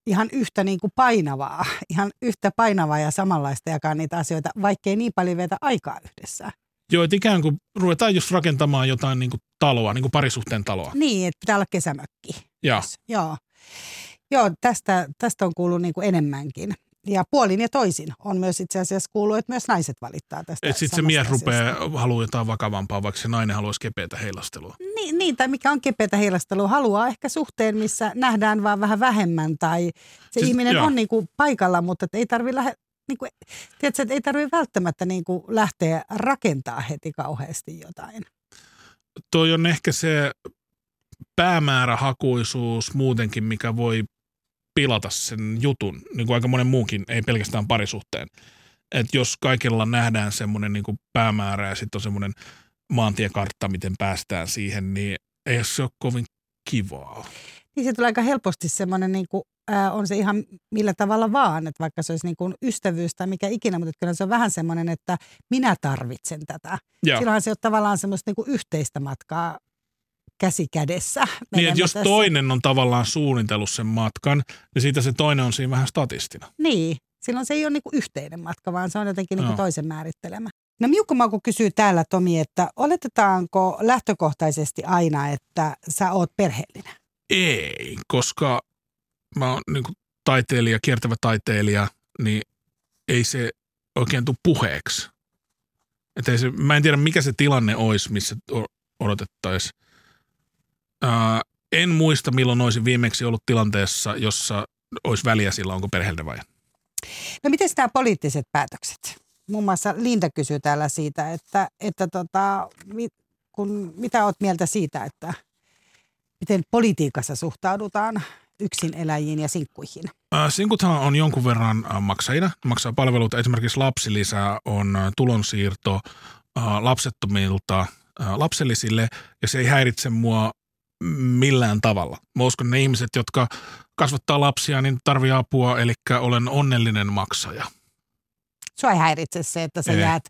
ihan yhtä niin kuin painavaa, ihan yhtä painavaa ja samanlaista jakaa niitä asioita, vaikkei niin paljon vietä aikaa yhdessä. Joo, että ikään kuin ruvetaan just rakentamaan jotain niin kuin taloa, niin kuin parisuhteen taloa. Niin, että pitää olla kesämökki. Ja. Joo. Joo, tästä, tästä on kuullut niin kuin enemmänkin. Ja puolin ja toisin on myös itse asiassa kuullut, että myös naiset valittaa tästä. Että sitten se mies rupeaa haluaa jotain vakavampaa, vaikka se nainen haluaisi kepeätä heilastelua. Niin, niin, tai mikä on kepeätä heilastelua. Haluaa ehkä suhteen, missä nähdään vaan vähän vähemmän tai se siis, ihminen joo. on niin kuin paikalla, mutta ei tarvi lähe, niin kuin, tiedätkö, että ei tarvitse välttämättä niin kuin lähteä rakentaa heti kauheasti jotain. Toi on ehkä se päämäärähakuisuus muutenkin, mikä voi pilata sen jutun, niin kuin aika monen muukin, ei pelkästään parisuhteen. Että jos kaikilla nähdään semmoinen niin kuin päämäärä ja sitten on semmoinen maantiekartta, miten päästään siihen, niin ei se ole kovin kivaa. Niin se tulee aika helposti semmoinen, niin kuin, ää, on se ihan millä tavalla vaan, että vaikka se olisi niin kuin ystävyys tai mikä ikinä, mutta kyllä se on vähän semmoinen, että minä tarvitsen tätä. Joo. Silloinhan se on tavallaan semmoista niin kuin yhteistä matkaa käsi kädessä. Niin, että jos tässä. toinen on tavallaan suunnitellut sen matkan, niin siitä se toinen on siinä vähän statistina. Niin, silloin se ei ole niinku yhteinen matka, vaan se on jotenkin niinku no. toisen määrittelemä. No Miukko kysyy täällä Tomi, että oletetaanko lähtökohtaisesti aina, että sä oot perheellinen? Ei, koska mä oon niinku taiteilija, kiertävä taiteilija, niin ei se oikein tule puheeksi. Et ei se, mä en tiedä, mikä se tilanne olisi, missä odotettaisiin Ää, en muista, milloin olisin viimeksi ollut tilanteessa, jossa olisi väliä sillä, onko perheeltä vai. No miten nämä poliittiset päätökset? Muun muassa Linda kysyy täällä siitä, että, että tota, kun, mitä olet mieltä siitä, että miten politiikassa suhtaudutaan yksin eläjiin ja sinkkuihin? Sinkuthan on jonkun verran maksajina, maksaa palveluita. Esimerkiksi lapsilisä on tulonsiirto lapsettomilta lapsellisille ja se ei häiritse mua millään tavalla. Mä uskon, ne ihmiset, jotka kasvattaa lapsia, niin tarvii apua, eli olen onnellinen maksaja. Sua ei häiritse se, että sä ei. jäät,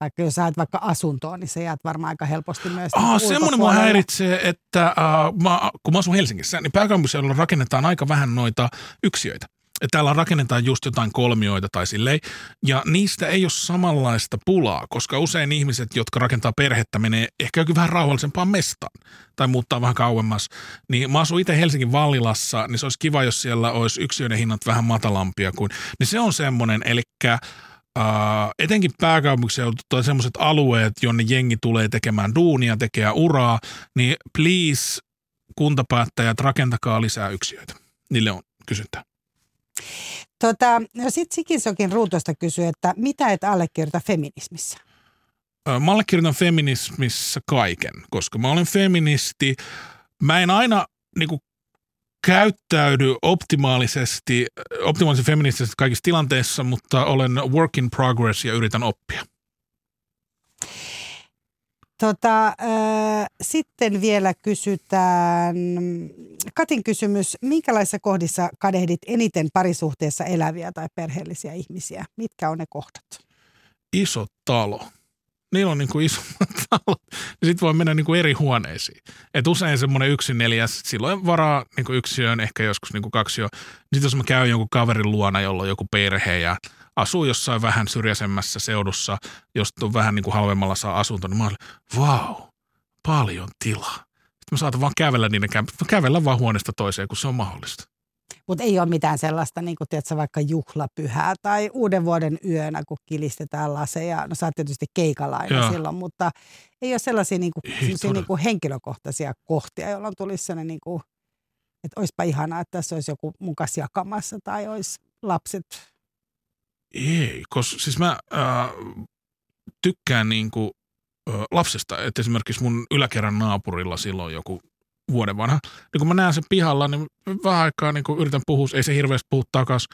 vaikka jos saat vaikka asuntoon, niin sä jäät varmaan aika helposti myös Ah, semmoinen mua häiritsee, että uh, mä, kun mä asun Helsingissä, niin pääkaupunkiseudulla rakennetaan aika vähän noita yksiöitä täällä rakennetaan just jotain kolmioita tai silleen, ja niistä ei ole samanlaista pulaa, koska usein ihmiset, jotka rakentaa perhettä, menee ehkä jokin vähän rauhallisempaan mestaan tai muuttaa vähän kauemmas. Niin mä asun itse Helsingin Vallilassa, niin se olisi kiva, jos siellä olisi yksiöiden hinnat vähän matalampia kuin, niin se on semmoinen, eli Uh, etenkin pääkaupunkiseutu tai semmoiset alueet, jonne jengi tulee tekemään duunia, tekee uraa, niin please kuntapäättäjät rakentakaa lisää yksiöitä. Niille on kysyntää. Tota, no sitten Sikinsokin ruutosta kysyy, että mitä et allekirjoita feminismissä? Mä allekirjoitan feminismissä kaiken, koska mä olen feministi. Mä en aina niin kuin, käyttäydy optimaalisesti, optimaalisen feministisesti kaikissa tilanteissa, mutta olen work in progress ja yritän oppia. Tota, äh, sitten vielä kysytään, Katin kysymys, minkälaisissa kohdissa kadehdit eniten parisuhteessa eläviä tai perheellisiä ihmisiä? Mitkä on ne kohdat? Iso talo. Niillä on niin kuin isommat talot. Sitten voi mennä niin kuin eri huoneisiin. Et usein semmoinen yksin neljäs, silloin varaa niin kuin yksiöön, ehkä joskus niin kuin kaksi jo. Sitten jos mä käyn jonkun kaverin luona, jolla on joku perhe ja – asuu jossain vähän syrjäisemmässä seudussa, jos on vähän niin kuin halvemmalla saa asunto, niin mä olin, vau, paljon tilaa. Sitten mä saatan vaan kävellä niiden kävellä vaan huoneesta toiseen, kun se on mahdollista. Mutta ei ole mitään sellaista, niin kuin tiedätkö, vaikka juhlapyhää tai uuden vuoden yönä, kun kilistetään laseja. No sä oot tietysti keikalainen Joo. silloin, mutta ei ole sellaisia, niin kuin, sellaisia niin kuin henkilökohtaisia kohtia, jolloin tulisi sellainen, niin kuin, että olisipa ihanaa, että tässä olisi joku mukas jakamassa tai olisi lapset ei, koska siis mä äh, tykkään niinku, äh, lapsesta, että esimerkiksi mun yläkerran naapurilla silloin joku vuoden vanha. Niin kun mä näen sen pihalla, niin vähän aikaa niin yritän puhua, ei se hirveästi puhu takas,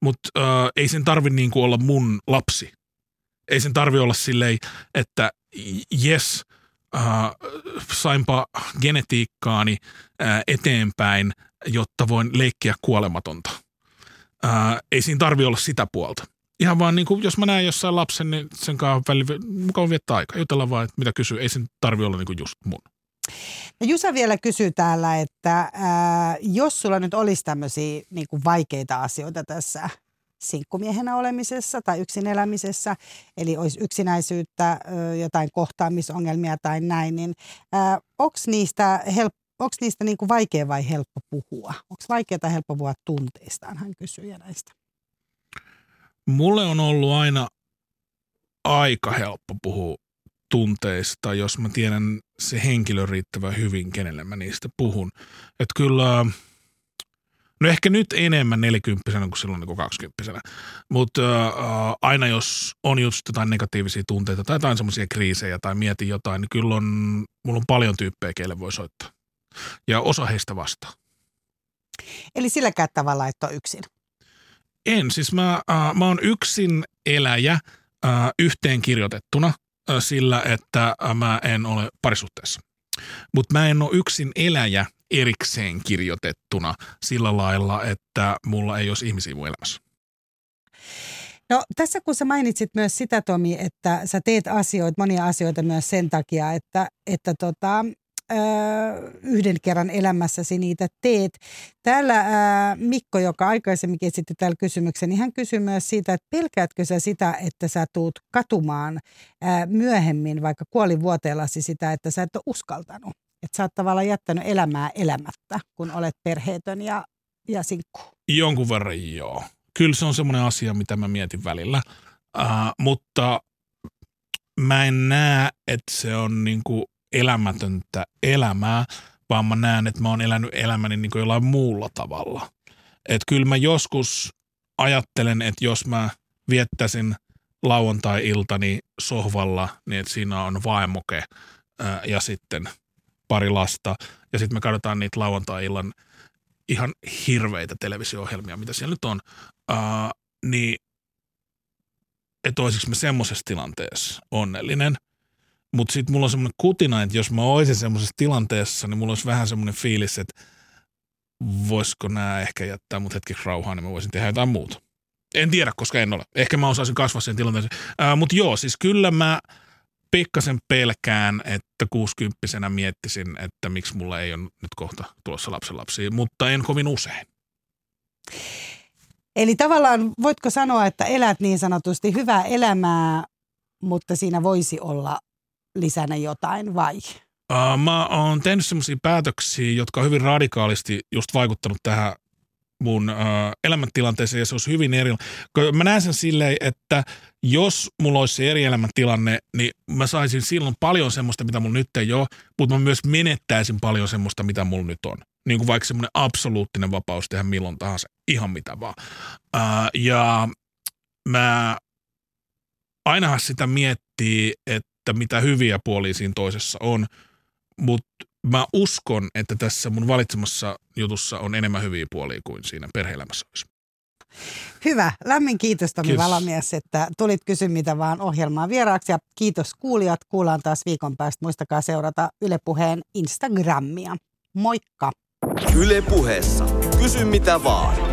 mutta äh, ei sen tarvi niin olla mun lapsi. Ei sen tarvi olla silleen, että yes, äh, sainpa genetiikkaani äh, eteenpäin, jotta voin leikkiä kuolematonta. Äh, ei siinä tarvi olla sitä puolta ihan vaan niin kuin, jos mä näen jossain lapsen, niin sen kanssa väli, mukava viettää aikaa. Jutella vaan, että mitä kysyy. Ei sen tarvi olla niin kuin just mun. Ja Jusa vielä kysyy täällä, että ää, jos sulla nyt olisi tämmöisiä niin kuin vaikeita asioita tässä sinkkumiehenä olemisessa tai yksin elämisessä, eli olisi yksinäisyyttä, jotain kohtaamisongelmia tai näin, niin onko niistä, help, onks niistä niin kuin vaikea vai helppo puhua? Onko vaikeaa tai helppo puhua tunteistaan, hän kysyy näistä. Mulle on ollut aina aika helppo puhua tunteista, jos mä tiedän se henkilö riittävän hyvin, kenelle mä niistä puhun. Että kyllä, no ehkä nyt enemmän nelikymppisenä kuin silloin niin kaksikymppisenä, mutta äh, aina jos on just jotain negatiivisia tunteita tai jotain semmoisia kriisejä tai mietin jotain, niin kyllä on, mulla on paljon tyyppejä, keille voi soittaa. Ja osa heistä vastaa. Eli silläkään tavalla, että on yksin. En, siis mä, äh, mä oon yksin eläjä äh, yhteen kirjoitettuna äh, sillä, että äh, mä en ole parisuhteessa. Mutta mä en ole yksin eläjä erikseen kirjoitettuna sillä lailla, että mulla ei olisi ihmisiä mun elämässä. No tässä kun sä mainitsit myös sitä Tomi, että sä teet asioita, monia asioita myös sen takia, että, että tota, yhden kerran elämässäsi niitä teet. Täällä ää, Mikko, joka aikaisemminkin esitti täällä kysymyksen, niin hän kysyi myös siitä, että pelkäätkö sä sitä, että sä tuut katumaan myöhemmin, vaikka kuolivuoteellasi sitä, että sä et ole uskaltanut. Että sä oot tavallaan jättänyt elämää elämättä, kun olet perheetön ja, ja sinkku. Jonkun verran joo. Kyllä se on semmoinen asia, mitä mä mietin välillä. Uh, mutta mä en näe, että se on niinku elämätöntä elämää, vaan mä näen, että mä oon elänyt elämäni niin kuin jollain muulla tavalla. Että kyllä mä joskus ajattelen, että jos mä viettäisin lauantai-iltani sohvalla, niin että siinä on vaimoke ja sitten pari lasta. Ja sitten me katsotaan niitä lauantai-illan ihan hirveitä televisio-ohjelmia, mitä siellä nyt on. Ää, niin että olisiko mä semmoisessa tilanteessa onnellinen – mutta sitten mulla on semmoinen kutina, että jos mä olisin semmoisessa tilanteessa, niin mulla olisi vähän semmoinen fiilis, että voisiko nämä ehkä jättää mut hetkeksi rauhaan, niin mä voisin tehdä jotain muuta. En tiedä, koska en ole. Ehkä mä osaisin kasvaa sen tilanteeseen. Mutta joo, siis kyllä mä pikkasen pelkään, että kuusikymppisenä miettisin, että miksi mulla ei ole nyt kohta tulossa lapsenlapsia, mutta en kovin usein. Eli tavallaan voitko sanoa, että elät niin sanotusti hyvää elämää, mutta siinä voisi olla lisänä jotain vai? Mä oon tehnyt sellaisia päätöksiä, jotka on hyvin radikaalisti just vaikuttanut tähän mun elämäntilanteeseen ja se olisi hyvin eri. Mä näen sen silleen, että jos mulla olisi se eri elämäntilanne, niin mä saisin silloin paljon semmoista, mitä mulla nyt ei ole, mutta mä myös menettäisin paljon semmoista, mitä mulla nyt on. Niin kuin vaikka semmoinen absoluuttinen vapaus tehdä milloin tahansa, ihan mitä vaan. Ja mä ainahan sitä miettii, että että mitä hyviä puolia siinä toisessa on, mutta mä uskon, että tässä mun valitsemassa jutussa on enemmän hyviä puolia kuin siinä perheelämässä olisi. Hyvä. Lämmin kiitos Tomi kiitos. Valamies, että tulit kysy mitä vaan ohjelmaan vieraaksi. Ja kiitos kuulijat. Kuullaan taas viikon päästä. Muistakaa seurata Yle Puheen Instagramia. Moikka! Yle Puheessa. Kysy mitä vaan.